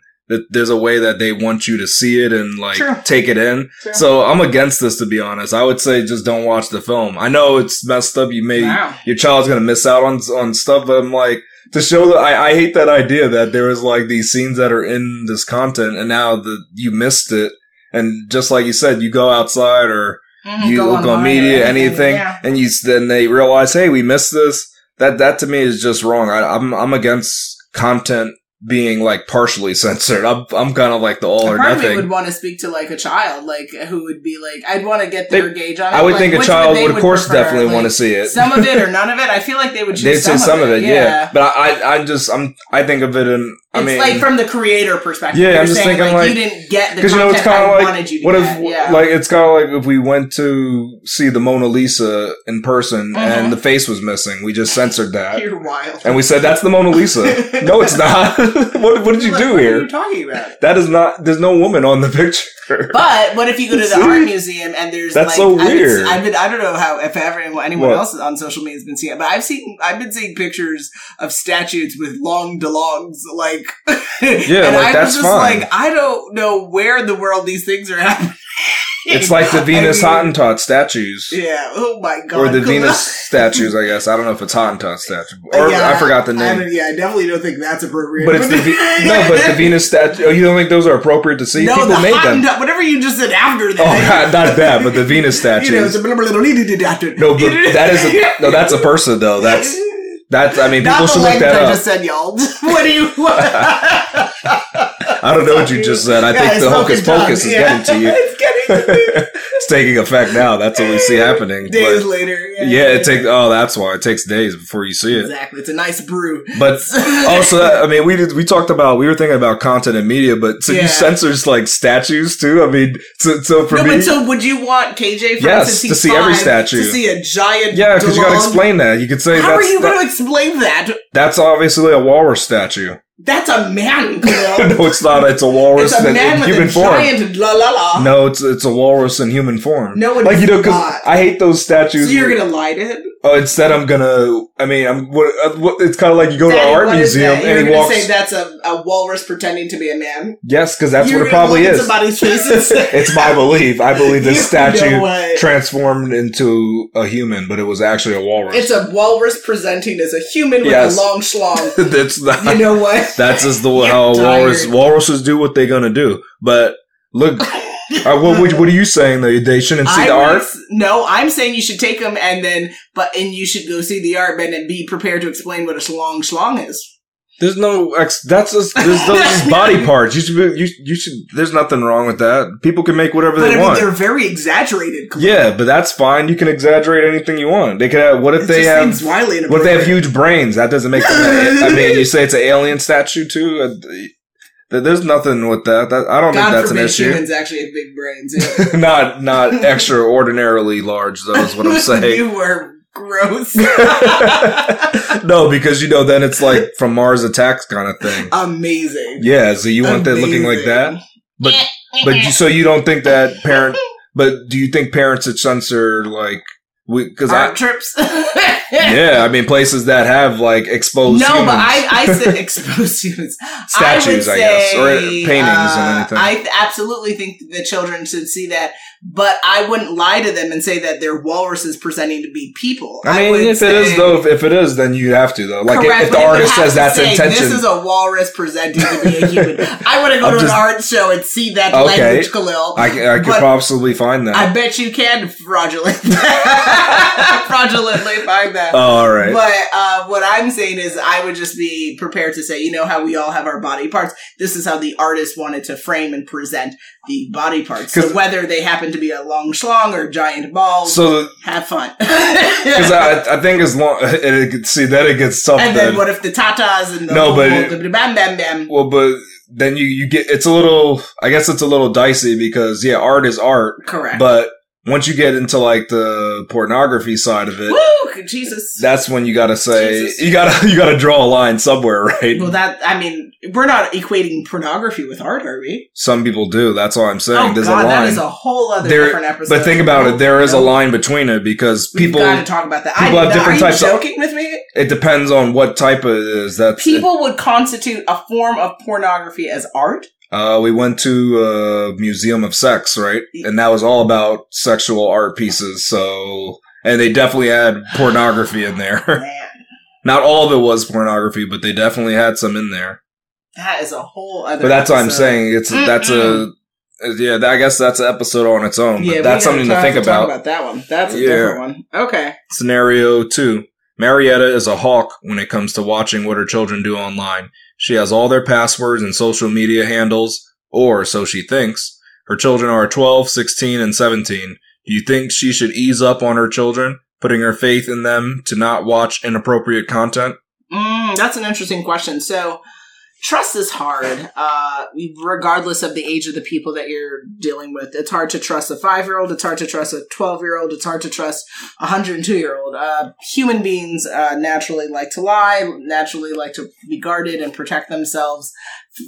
there's a way that they want you to see it and like take it in. So I'm against this to be honest. I would say just don't watch the film. I know it's messed up. You may Wow. your child's gonna miss out on on stuff, but I'm like to show that I, I hate that idea that there is like these scenes that are in this content and now that you missed it. And just like you said, you go outside or Mhm, you go look on media, anything, yeah. and you then they realize, hey, we missed this. That that to me is just wrong. I, I'm I'm against content being like partially censored. I'm I'm kind of like the all or nothing. would want to speak to like a child, like who would be like, I'd want to get their They- gauge on it. I would like, think a child would, of course, prefer, definitely like, want to see it. some of it or none of it. I feel like they would They'd say some of it, yeah. yeah. But I, I, just, I'm, I think of it in, I it's mean, like from the creator perspective. Yeah, I'm just saying, thinking, like- you didn't get the because you know, it's content kind I of like, wanted you to what if, yeah. like, it's kind of like if we went to see the Mona Lisa in person Mhm. and the face was missing, we just censored that. You're wild. And we said, that's the Mona Lisa. no, it's not. what, what did you Like, do what here? What are you talking about? That is not. There's no woman on the picture. But what if you go to the See? art museum and there's That's like, so I've been- weird. I've been, I don't know how if ever anyone What? else on social media has been seeing it, but I've seen I've been seeing pictures of statues with long delongs, like Yeah, and like, I that's was just fine. like I don't know where in the world these things are happening. It's like the I Venus mean, Hottentot statues. Yeah. Oh my god. Or the Venus statues, I guess. I don't know if it's Hottentot statue. Or Yeah, I forgot the name. don't- yeah, I definitely don't think that's appropriate. But it's the Ve- no, but the Venus statue. Oh, you don't think those are appropriate to see? no, People the made them. Hottentot- whatever you just said after Oh, that. not, not that, but the Venus You know, no, but that is a, no. That's a person though. That's that's. I mean, people should look language that I up. just said, y'all. what do you? I don't know what you just said. I Yeah, think the hocus pocus is Yeah. getting to you. it's getting to me. it's taking effect now. That's what we see happening. Days But- later. yeah, it takes. Oh, that's why it takes days before you see it. Exactly. It's a nice brew. But oh, also, that, I mean, we did. We talked about. We were thinking about content and media, but so Yeah. you censors like statues too. I mean, so, so for no, me, but so would you want KJ for Yes, to he's see every statue. To see a giant yeah, because you got to explain that. You could say How are you that- going to explain that? that's obviously a walrus statue. That's a man, no, it's not. It's a walrus it's a in, man in with human a form. giant la la la. No, it's it's a walrus in human form. No, it like is you know, because not. I hate those statues. So you're where- going to light to him? Oh, instead, I'm gonna. I mean, I'm. What, uh, what, it's kind of like you go to an art museum that? You're and he walks. say that's a, a walrus pretending to be a man. yes, because that's You're what it probably is. Somebody's it's my belief. I believe You this statue transformed into a human, but it was actually a walrus. It's a walrus presenting as a human with Yes. a long schlong. that's not. You know what? That's just the how walrus walruses do what they're gonna do. But look, uh, what, what what are you saying? They they shouldn't see I the art. No, I'm saying you should take them and then, but and you should go see the art, but then be prepared to explain what a schlong schlong is. There's no ex. That's just there's those body parts. You should be, you you should. There's nothing wrong with that. People can make whatever But they I mean, want. they're very exaggerated. Yeah, but that's fine. You can exaggerate anything you want. They could have. What if It they have? What if they have huge brains? That doesn't make. I mean, you say it's an alien statue too. Th- There's nothing with that. that I don't God think that's an issue. humans actually have big brains. Not not extraordinarily large. though. is what I'm saying. you were gross. no, because you know, then it's like from Mars Attacks kind of thing. Amazing. Yeah, so you want that looking like that, but but you, so you don't think that parent? But do you think parents should censor like because I Art trips. yeah, I mean places that have like exposed No, humans. but I, I said exposed humans. Statues, I, I guess, or paintings and uh, anything. I absolutely think the children should see that, but I wouldn't lie to them and say that they're walruses presenting to be people. I mean, would if it is though, if, if it is, then you have to though. Like if, Correct, if but the artist says that's say, intention, This is a walrus presenting to be a human. I want to go I'm to just- an art show and see that Okay. language, Khalil. I, I could possibly find that. I bet you can fraudulently fraudulently find that. oh, all right. But uh, what I'm saying is, I would just be prepared to say, you know, how we all have our body parts. This is how the artist wanted to frame and present the body parts. So whether they happen to be a long schlong or giant balls, so have fun. because I, I think as long it, see then it gets tough. and then then what if the tatas and the No, but whole- it- bam bam bam? Well, but then you you get it's a little. I guess it's a little dicey because yeah, art is art, Correct. but once you get into like the pornography side of it, Woo, Jesus. that's when you gotta say Jesus. you gotta you gotta draw a line somewhere, right? well, that I mean, we're not equating pornography with art, are we? Some people do. That's all I'm saying. oh There's God, a line. is a whole other There- different episode. but think about it. Oh, there is a line between it because people. got to talk about that. people I, have different are types you of- joking with me? It depends on what type of it is. That's People would constitute a form of pornography as art. Uh, we went to a museum of sex, right? And that was all about sexual art pieces. So, and they definitely had pornography in there. Not all of it was pornography, but they definitely had some in there. that is a whole other. But that's what I'm saying. It's that's a yeah. I guess that's an episode on its own. Yeah, But we that's something to think talk about. about that one. That's a Yeah. different one. Okay. Scenario two: Marietta is a hawk when it comes to watching what her children do online. She has all their passwords and social media handles, or so she thinks. Her children are 12, 16, and 17. Do you think she should ease up on her children, putting her faith in them to not watch inappropriate content? Mm, that's an interesting question. So, trust is hard, uh, regardless of the age of the people that you're dealing with. It's hard to trust a five year old. It's hard to trust a 12 year old. It's hard to trust a 102 year old. Uh, human beings uh, naturally like to lie, naturally like to be guarded and protect themselves,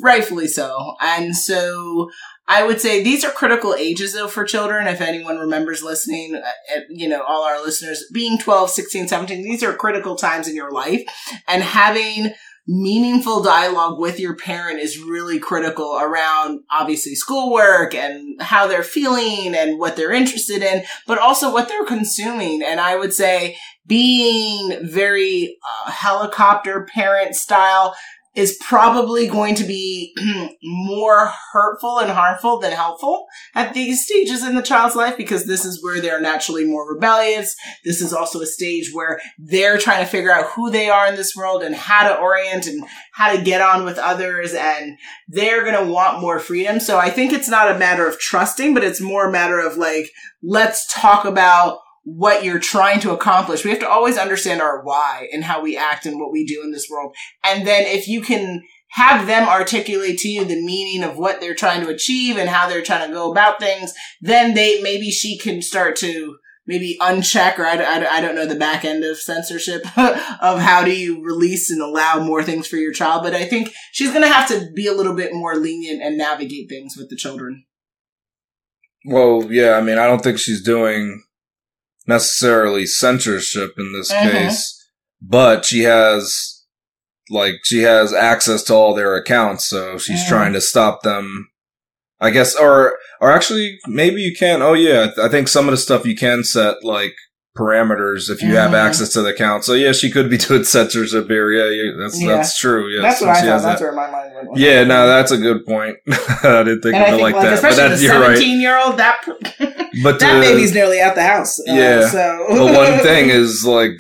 rightfully so. And so, I would say these are critical ages though for children. If anyone remembers listening, uh, you know, all our listeners being 12, 16, 17, these are critical times in your life and having meaningful dialogue with your parent is really critical around obviously schoolwork and how they're feeling and what they're interested in, but also what they're consuming. And I would say being very uh, helicopter parent style is probably going to be more hurtful and harmful than helpful at these stages in the child's life because this is where they're naturally more rebellious. This is also a stage where they're trying to figure out who they are in this world and how to orient and how to get on with others and they're going to want more freedom. So I think it's not a matter of trusting, but it's more a matter of like, let's talk about what you're trying to accomplish. We have to always understand our why and how we act and what we do in this world. And then if you can have them articulate to you the meaning of what they're trying to achieve and how they're trying to go about things, then they, maybe she can start to maybe uncheck or I, I, I don't know the back end of censorship of how do you release and allow more things for your child. But I think she's going to have to be a little bit more lenient and navigate things with the children. Well, yeah, I mean, I don't think she's doing necessarily censorship in this Mhm. case, but she has like she has access to all their accounts, so she's Mhm. trying to stop them. I guess, or or actually, maybe you can. Oh yeah, I think some of the stuff you can set like parameters if you have Mhm. access to the account. So yeah, she could be doing censorship yeah that's Yeah. that's true. Yeah, that's what I thought. That's that. where my mind went. Yeah, no, that's a good point. I didn't think and of I it think, like that. But especially that, the seventeen-year-old, that But that uh, baby's nearly out the house. Uh, Yeah. So, but one thing is like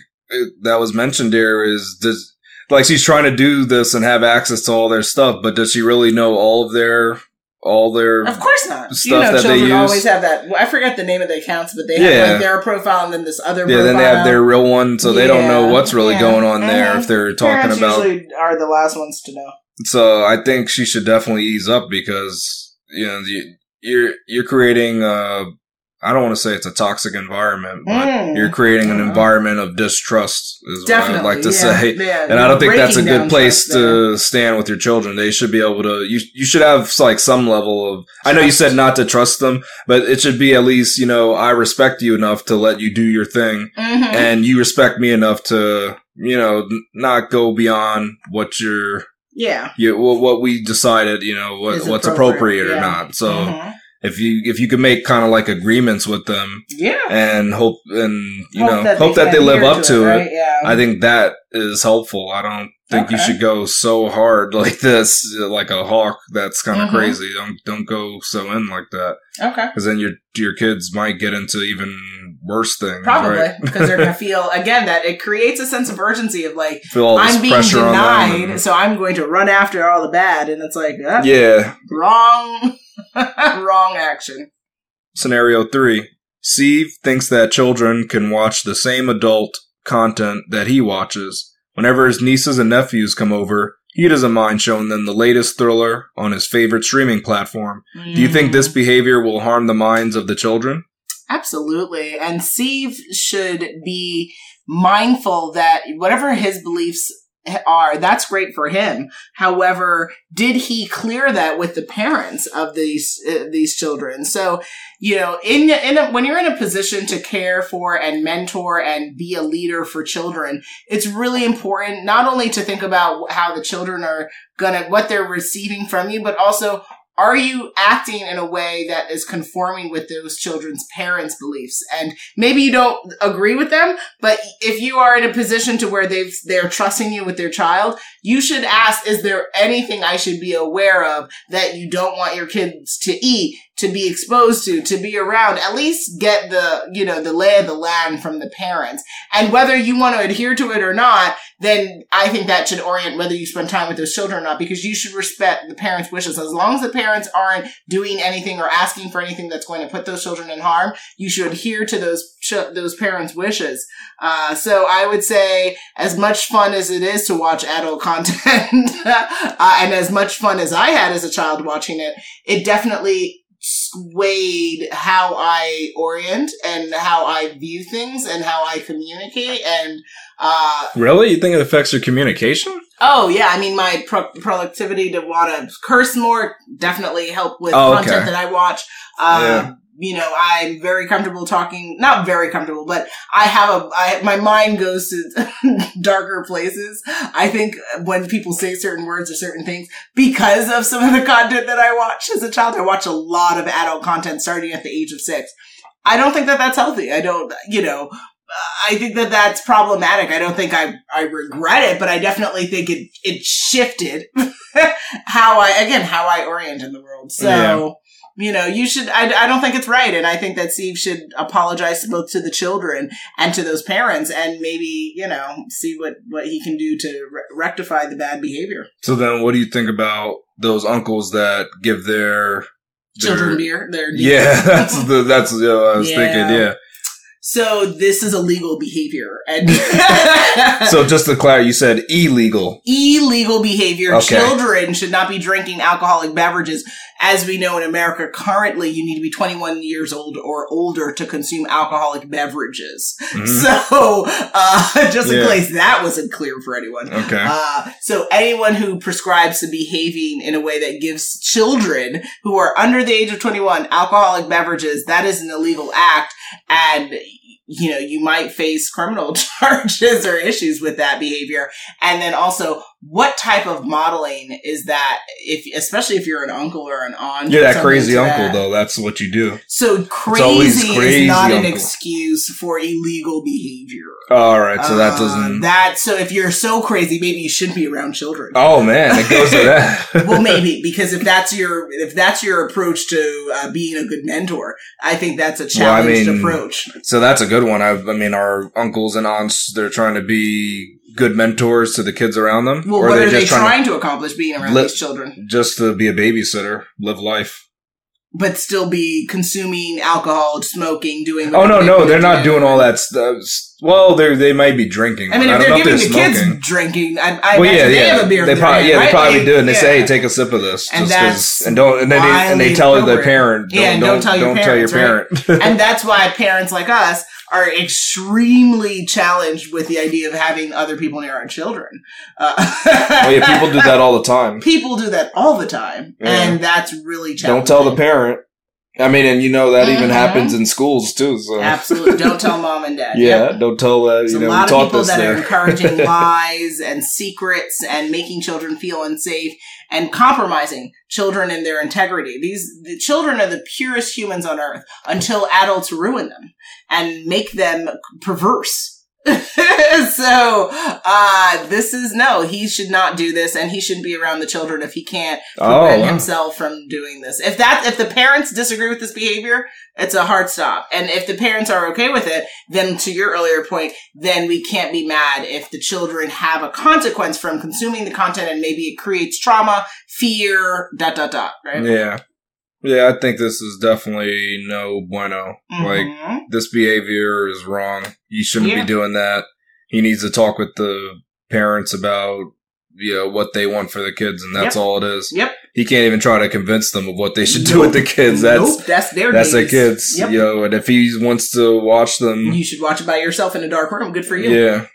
that was mentioned here is does like she's trying to do this and have access to all their stuff, but does she really know all of their all their? Of course not. stuff you know, that they children use. always have that. well, I forget the name of the accounts, but they have Yeah. like their profile and then this other. Yeah, then they have their real one, so they don't know what's really yeah. going on there Mhm. if they're talking Parents about. usually are the last ones to know. So I think she should definitely ease up because you know you, you're you're creating. Uh, I don't want to say it's a toxic environment, but Mm. you're creating an Mhm. environment of distrust. Is Definitely, what I'd like to yeah. say. Yeah, and I don't think that's a good place to stand with your children. They should be able to. You you should have like some level of. I know you said not to trust them, but it should be at least you know I respect you enough to let you do your thing, Mhm. and you respect me enough to you know n- not go beyond what you're yeah, you what, what we decided. You know what what's appropriate, appropriate or yeah. not. So Mhm. If you if you can make kind of like agreements with them yeah. and hope and you know that hope that they live up to it right? Yeah. I think that is helpful. I don't think you should go so hard like this, like a hawk. That's kind of Mhm. crazy. Don't don't go so in like that, okay. because then your your kids might get into even worse things. Probably right? because they're gonna feel again that it creates a sense of urgency of like I'm being denied, them. so I'm going to run after all the bad, and it's like yeah. wrong, wrong action. Scenario three: Steve thinks that children can watch the same adult content that he watches. Whenever his nieces and nephews come over, he doesn't mind showing them the latest thriller on his favorite streaming platform. Do you think this Mm. behavior will harm the minds of the children? Absolutely. And Steve should be mindful that whatever his beliefs are, that's great for him. However, did he clear that with the parents of these uh, these children? So, you know, in in a, when you're in a position to care for and mentor and be a leader for children, it's really important not only to think about how the children are gonna what they're receiving from you, but also are you acting in a way that is conforming with those children's parents' beliefs? And maybe you don't agree with them, but if you are in a position to where they've they're trusting you with their child, you should ask, is there anything I should be aware of that you don't want your kids to eat, to be exposed to, to be around? At least get the, you know, the lay of the land from the parents. And whether you want to adhere to it or not, then I think that should orient whether you spend time with those children or not, because you should respect the parents' wishes. As long as the parents aren't doing anything or asking for anything that's going to put those children in harm, you should adhere to those those parents' wishes. Uh, so I would say, as much fun as it is to watch adult content, uh, and as much fun as I had as a child watching it, it definitely swayed how I orient and how I view things and how I communicate and uh, Really? You think it affects your communication? Oh yeah, I mean my pro- productivity to want to curse more definitely help with Oh, content okay. that I watch. Uh, Yeah. You know, I'm very comfortable talking. Not very comfortable, but I have a. I, my mind goes to darker places. I think when people say certain words or certain things because of some of the content that I watch as a child, I watch a lot of adult content starting at the age of six. I don't think that that's healthy. I don't. You know, I think that that's problematic. I don't think I, I regret it, but I definitely think it, it shifted how I, again, how I orient in the world. So, Yeah. You know, you should, I, I don't think it's right. And I think that Steve should apologize both to the children and to those parents and maybe, you know, see what, what he can do to re- rectify the bad behavior. So then, what do you think about those uncles that give their Children their- beer, they're Yeah, that's the that's know, I was Yeah. thinking. Yeah. So this is illegal behavior. And So just to clarify, you said illegal. illegal behavior. Okay. Children should not be drinking alcoholic beverages. As we know in America currently, you need to be 21 years old or older to consume alcoholic beverages. Mhm. So, uh, just in Yeah. case that wasn't clear for anyone. Okay. Uh, so anyone who prescribes to behaving in a way that gives children who are under the age of 21 alcoholic beverages, that is an illegal act. And you know, you might face criminal charges or issues with that behavior. And then also, what type of modeling is that? If, especially if you're an uncle or an aunt, You're that crazy uncle, that. though. That's what you do. So crazy, crazy is not an excuse for illegal behavior. All right, so that Uh, doesn't. that so if you're so crazy, maybe you shouldn't be around children. oh man, it goes to that. well, maybe because if that's your if that's your approach to uh, being a good mentor, I think that's a Well, I challenged mean, approach. So that's a good one. I, I mean, our uncles and aunts, they're trying to be good mentors to the kids around them, Well, or what they are they just trying, trying to accomplish being around Li- these children, just to be a babysitter, live life? but still be consuming alcohol, smoking, doing? Oh no, no, they they're not doing all that stuff. Well, they they might be drinking. I mean, I if don't they're know giving if the they're kids smoking. drinking, I, I well, imagine yeah, they yeah. have a beer. they probably, hand, yeah, right? they probably do, and they say, "Hey, take a sip of this," And that's and don't, and they, and they tell their parent, Yeah, and don't tell your don't parents, parent. and that's why parents like us are extremely challenged with the idea of having other people near our children. Uh, oh yeah, people do that all the time. people do that all the time, Yeah. and that's really challenging. Don't tell the parent. I mean, and you know that even Mhm. happens in schools too. So Absolutely, don't tell mom and dad. yeah, Yep. don't tell that. There's You a know, we lot of people that there. are encouraging lies and secrets and making children feel unsafe and compromising children in their integrity. These the children are the purest humans on earth until adults ruin them and make them perverse. so uh this is no he should not do this and he shouldn't be around the children if he can't oh, prevent wow. himself from doing this if that if the parents disagree with this behavior it's a hard stop and if the parents are okay with it then to your earlier point then we can't be mad if the children have a consequence from consuming the content and maybe it creates trauma fear dot dot dot right yeah, yeah. I think this is definitely no bueno. Like Mhm. this behavior is wrong. You shouldn't Yeah. be doing that. He needs to talk with the parents about you know what they want for the kids, and that's Yep. all it is. Yep. He can't even try to convince them of what they should do with the kids. That's Nope, that's their that's their kids. Yep. You know, and if he wants to watch them, you should watch it by yourself in a dark room good for you yeah.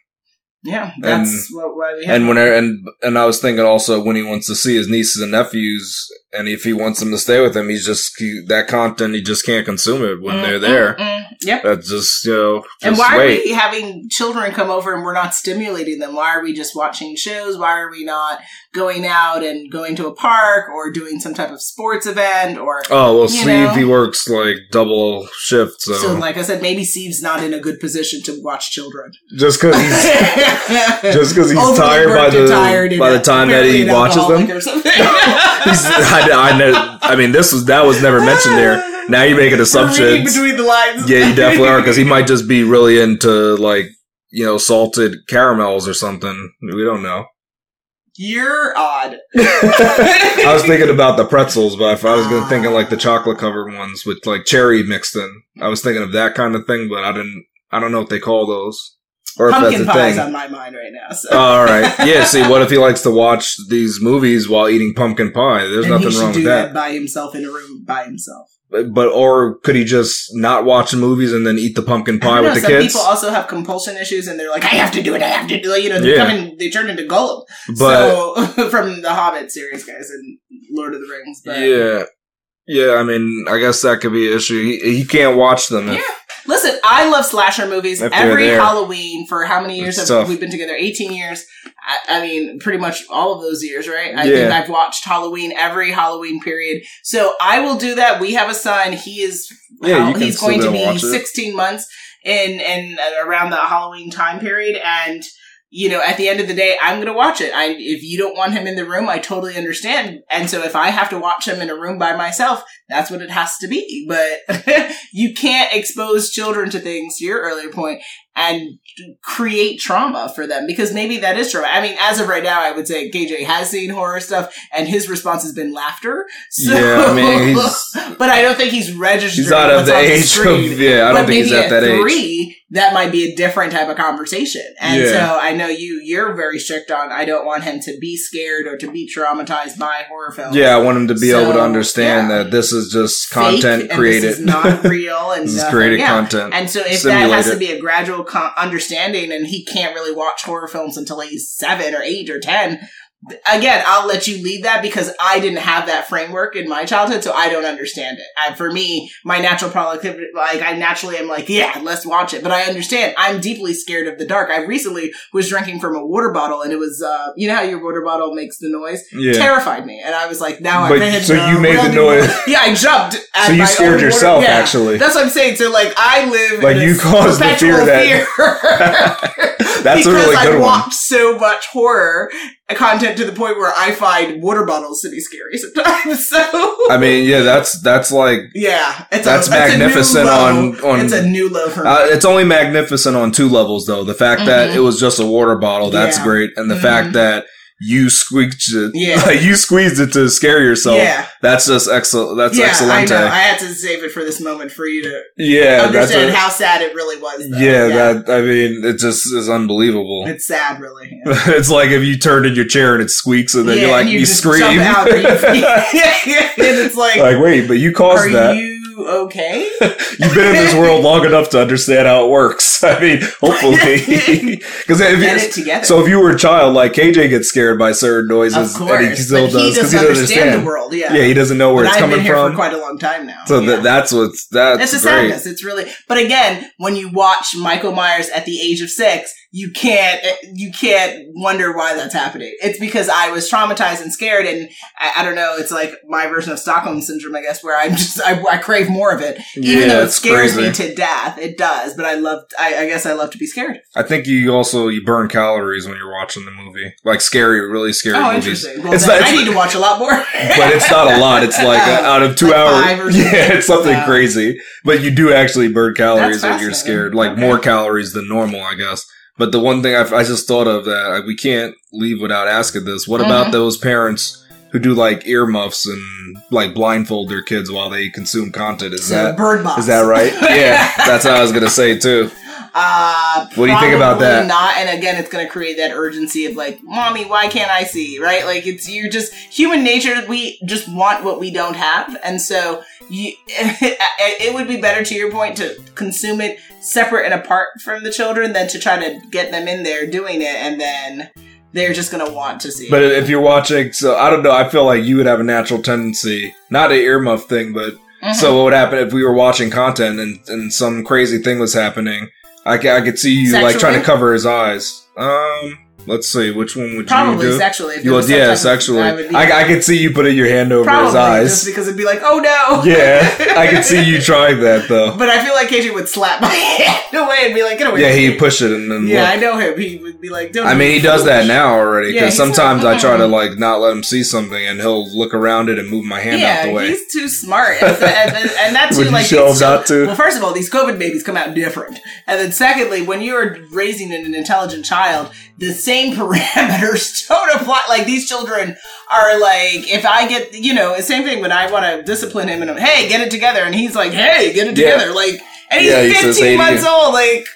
yeah that's what, why we have And when and and I was thinking also when he wants to see his nieces and nephews, and if he wants them to stay with him, he's just he, that content he just can't consume it when they're there. Mm, mm, mm. Yep. That's just you know. Just And why wait. are we having children come over and we're not stimulating them? Why are we just watching shows? Why are we not going out and going to a park or doing some type of sports event or Oh well, Steve he works like double shift, so, so like I said, maybe Steve's not in a good position to watch children. just because he's just because he's Overly tired by the tired by the time that he watches them. He's, I, I, know, I mean, this was that was never mentioned there. Now you're making Reading assumptions. between the lines. Yeah, you definitely are because he might just be really into like you know salted caramels or something. We don't know. You're odd. I was thinking about the pretzels, but if I was gonna thinking like the chocolate covered ones with like cherry mixed in, I was thinking of that kind of thing, but I didn't. I don't know what they call those, or if Pumpkin that's a pie's on my mind right now. So. All right, yeah. See, what if he likes to watch these movies while eating pumpkin pie? There's and nothing wrong do with that that. by himself in a room by himself. But, but or could he just not watch the movies and then eat the pumpkin pie with know, the some kids? people also have compulsion issues, and they're like, "I have to do it. I have to do it." You know, they Yeah. come in, they turn into Gollum. But so from the Hobbit series, guys, and Lord of the Rings. But yeah, yeah. I mean, I guess that could be an issue. He, he can't watch them. If, Yeah. Listen, I love slasher movies. If Every. Halloween for how many years It's have tough. we been together? Eighteen years. I, I mean, pretty much all of those years, right? I Yeah. think I've watched Halloween every Halloween period. So I will do that. We have a son. He is. Yeah, he's going to be 16 months in in uh, around the Halloween time period, and you know, at the end of the day, I'm going to watch it. I if you don't want him in the room, I totally understand. And so if I have to watch him in a room by myself, that's what it has to be. But you can't expose children to things, to your earlier point, and create trauma for them because maybe that is trauma. I mean, as of right now, I would say KJ has seen horror stuff and his response has been laughter. So, Yeah, I mean, but I don't think he's registered. He's not of the age screen. of yeah. I but don't think he's maybe at that age. three, that might be a different type of conversation. And Yeah. so I know you, you're very strict on, I don't want him to be scared or to be traumatized by horror films. Yeah, I want him to be able to understand yeah. that this is just Fake, content created. This is not real and this is created yeah. content. And so if that has to be a gradual understanding and he can't really watch horror films until he's seven or eight or ten, again, I'll let you lead that because I didn't have that framework in my childhood, so I don't understand it. And for me, my natural productivity, like I naturally am like, yeah, let's watch it. But I understand. I'm deeply scared of the dark. I recently was drinking from a water bottle, and it was, uh, you know how your water bottle makes the noise, Yeah. terrified me, and I was like, now But- I'm so the you made the noise. Yeah, I jumped. At So you scared yourself, yeah. actually. That's what I'm saying. So like, I live Like, in you caused the fear perpetual that- fear. That's a because really I good one. watch so much horror content to the point where I find water bottles to be scary sometimes. So I mean, yeah, that's that's like yeah, it's That's a, it's a new magnificent on- on- it's a new low for me. uh, it's only magnificent on two levels though. The fact that Mhm. it was just a water bottle, that's Yeah. great, and the Mhm. fact that you squeaked it, Yeah. you squeezed it to scare yourself. yeah, That's just excellent. That's yeah, excellent. I know. I had to save it for this moment for you to Yeah, that's understand a, how sad it really was. though. yeah, That I mean, it just is unbelievable. it's sad, really. Yeah. it's like if you turned in your chair and it squeaks, and then Yeah, you're like and you, just scream. out, or you- yeah, yeah, and it's like, like, wait, but you caused that. you okay? You've been in this world long enough to understand how it works. I mean, hopefully, because if Get you, it together. so if you were a child, like KJ gets scared by certain noises, of and he still does because he doesn't understand, the world. Yeah, Yeah, he doesn't know where but it's I've coming been here from. for quite a long time now. so yeah. that that's what's that's it's a sadness. It's really, but again, when you watch Michael Myers at the age of six, you can't you can't wonder why that's happening. It's because I was traumatized and scared, and I, I don't know. It's like my version of Stockholm syndrome, I guess, where I'm just I, I crave more of it, even yeah, though it scares crazy. me to death. It does, but I love. I, I guess I love to be scared. I think you also you burn calories when you're watching the movie, like scary, really scary oh, movies. interesting. Well, It's not- I need to watch a lot more. but it's not a lot. It's like uh, out of two Like hours. five or something. Yeah, it's something Wow. crazy. But you do actually burn calories when you're scared, like Okay. more calories than normal, I guess. But the one thing I, I just thought of that we can't leave without asking this: What about Mhm. those parents who do like earmuffs and like blindfold their kids while they consume content? Is So, that bird box. is that right? Yeah, that's what I was gonna say too. Uh, What do you think about that? Not, and again, it's going to create that urgency of like, "Mommy, why can't I see?" Right? Like, it's you're just human nature. We just want what we don't have, and so you, it would be better, to your point, to consume it separate and apart from the children than to try to get them in there doing it, and then they're just going to want to see. But it. if you're watching, so I don't know. I feel like you would have a natural tendency, not an earmuff thing, but Mhm. So what would happen if we were watching content and, and some crazy thing was happening? I, I could see you like trying to cover his eyes. Um, let's see, which one would probably you do? sexually. You would- yeah, sexually. I would I, I could see you putting your hand over probably his eyes. just because it'd be like, "Oh no." yeah, I could see you trying that though. But I feel like KJ would slap my hand away and be like, "Get away!" Yeah, he'd push it and then. Yeah, look. I know him. He would be like, Don't I mean, he does that now already Yeah, because like, sometimes I try to like not let him see something and he'll look around it and move my hand out the Yeah, way. he's too smart, and, and, and, and that too. Like, show not to? Well, first of all, these COVID babies come out different, and then secondly, when you're raising an intelligent child, the same parameters don't apply. Like these children are like, if I get, you know, same thing when I want to discipline him and I'm, hey, get it together, and he's like, hey, get it Yeah. together, like, and he's Yeah, 15 "Hey to months old, like.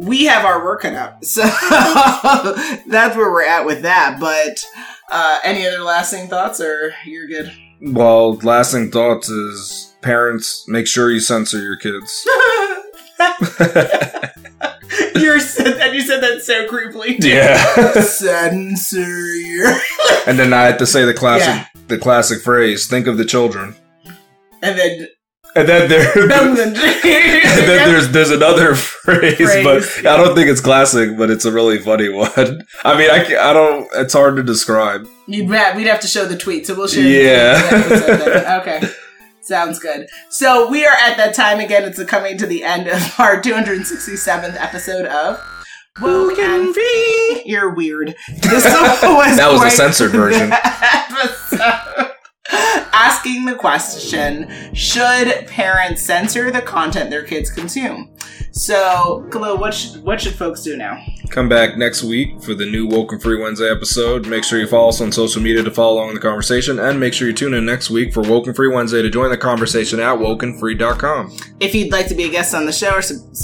We have our work cut out, so that's where we're at with that. But uh, any other lasting thoughts, or you're good? Well, lasting thoughts is parents make sure you censor your kids. You're said that you said that so creepily. yeah. Censor and then I had to say the classic Yeah. the classic phrase, think of the children. and then And then there and and then there's there's another phrase, Phrase, but I don't think it's classic, but it's a really funny one. I mean, I, ca- I don't. It's hard to describe. You'd we'd have to show the tweet, so we'll share. Yeah. The tweet for that episode then. okay. Sounds good. So we are at that time again. It's coming to the end of our 267th episode of Woken Free. You're weird. This was That was a censored version. episode. Asking the question: Should parents censor the content their kids consume? So, Khalil, what should what should folks do now? Come back next week for the new Woken Free Wednesday episode. Make sure you follow us on social media to follow along in the conversation, and make sure you tune in next week for Woken Free Wednesday to join the conversation at wokenfree.com. If you'd like to be a guest on the show or,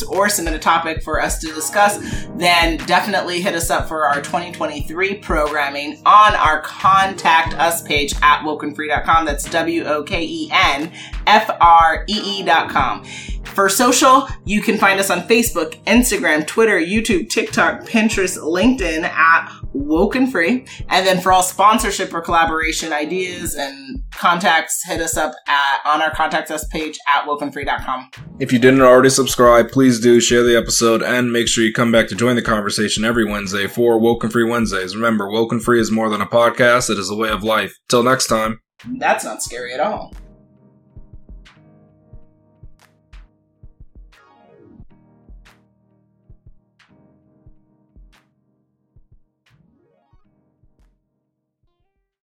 or submit a topic for us to discuss, then definitely hit us up for our 2023 programming on our contact us page at wokenfree.com. That's W O K E N F R E E.com. For social, you can find us on Facebook, Instagram, Twitter, YouTube, TikTok, Pinterest, LinkedIn at Woken Free. And then for all sponsorship or collaboration ideas and contacts, hit us up at on our contact us page at wokenfree.com. If you didn't already subscribe, please do share the episode and make sure you come back to join the conversation every Wednesday for Woken Free Wednesdays. Remember, Woken Free is more than a podcast, it is a way of life. Till next time. That's not scary at all.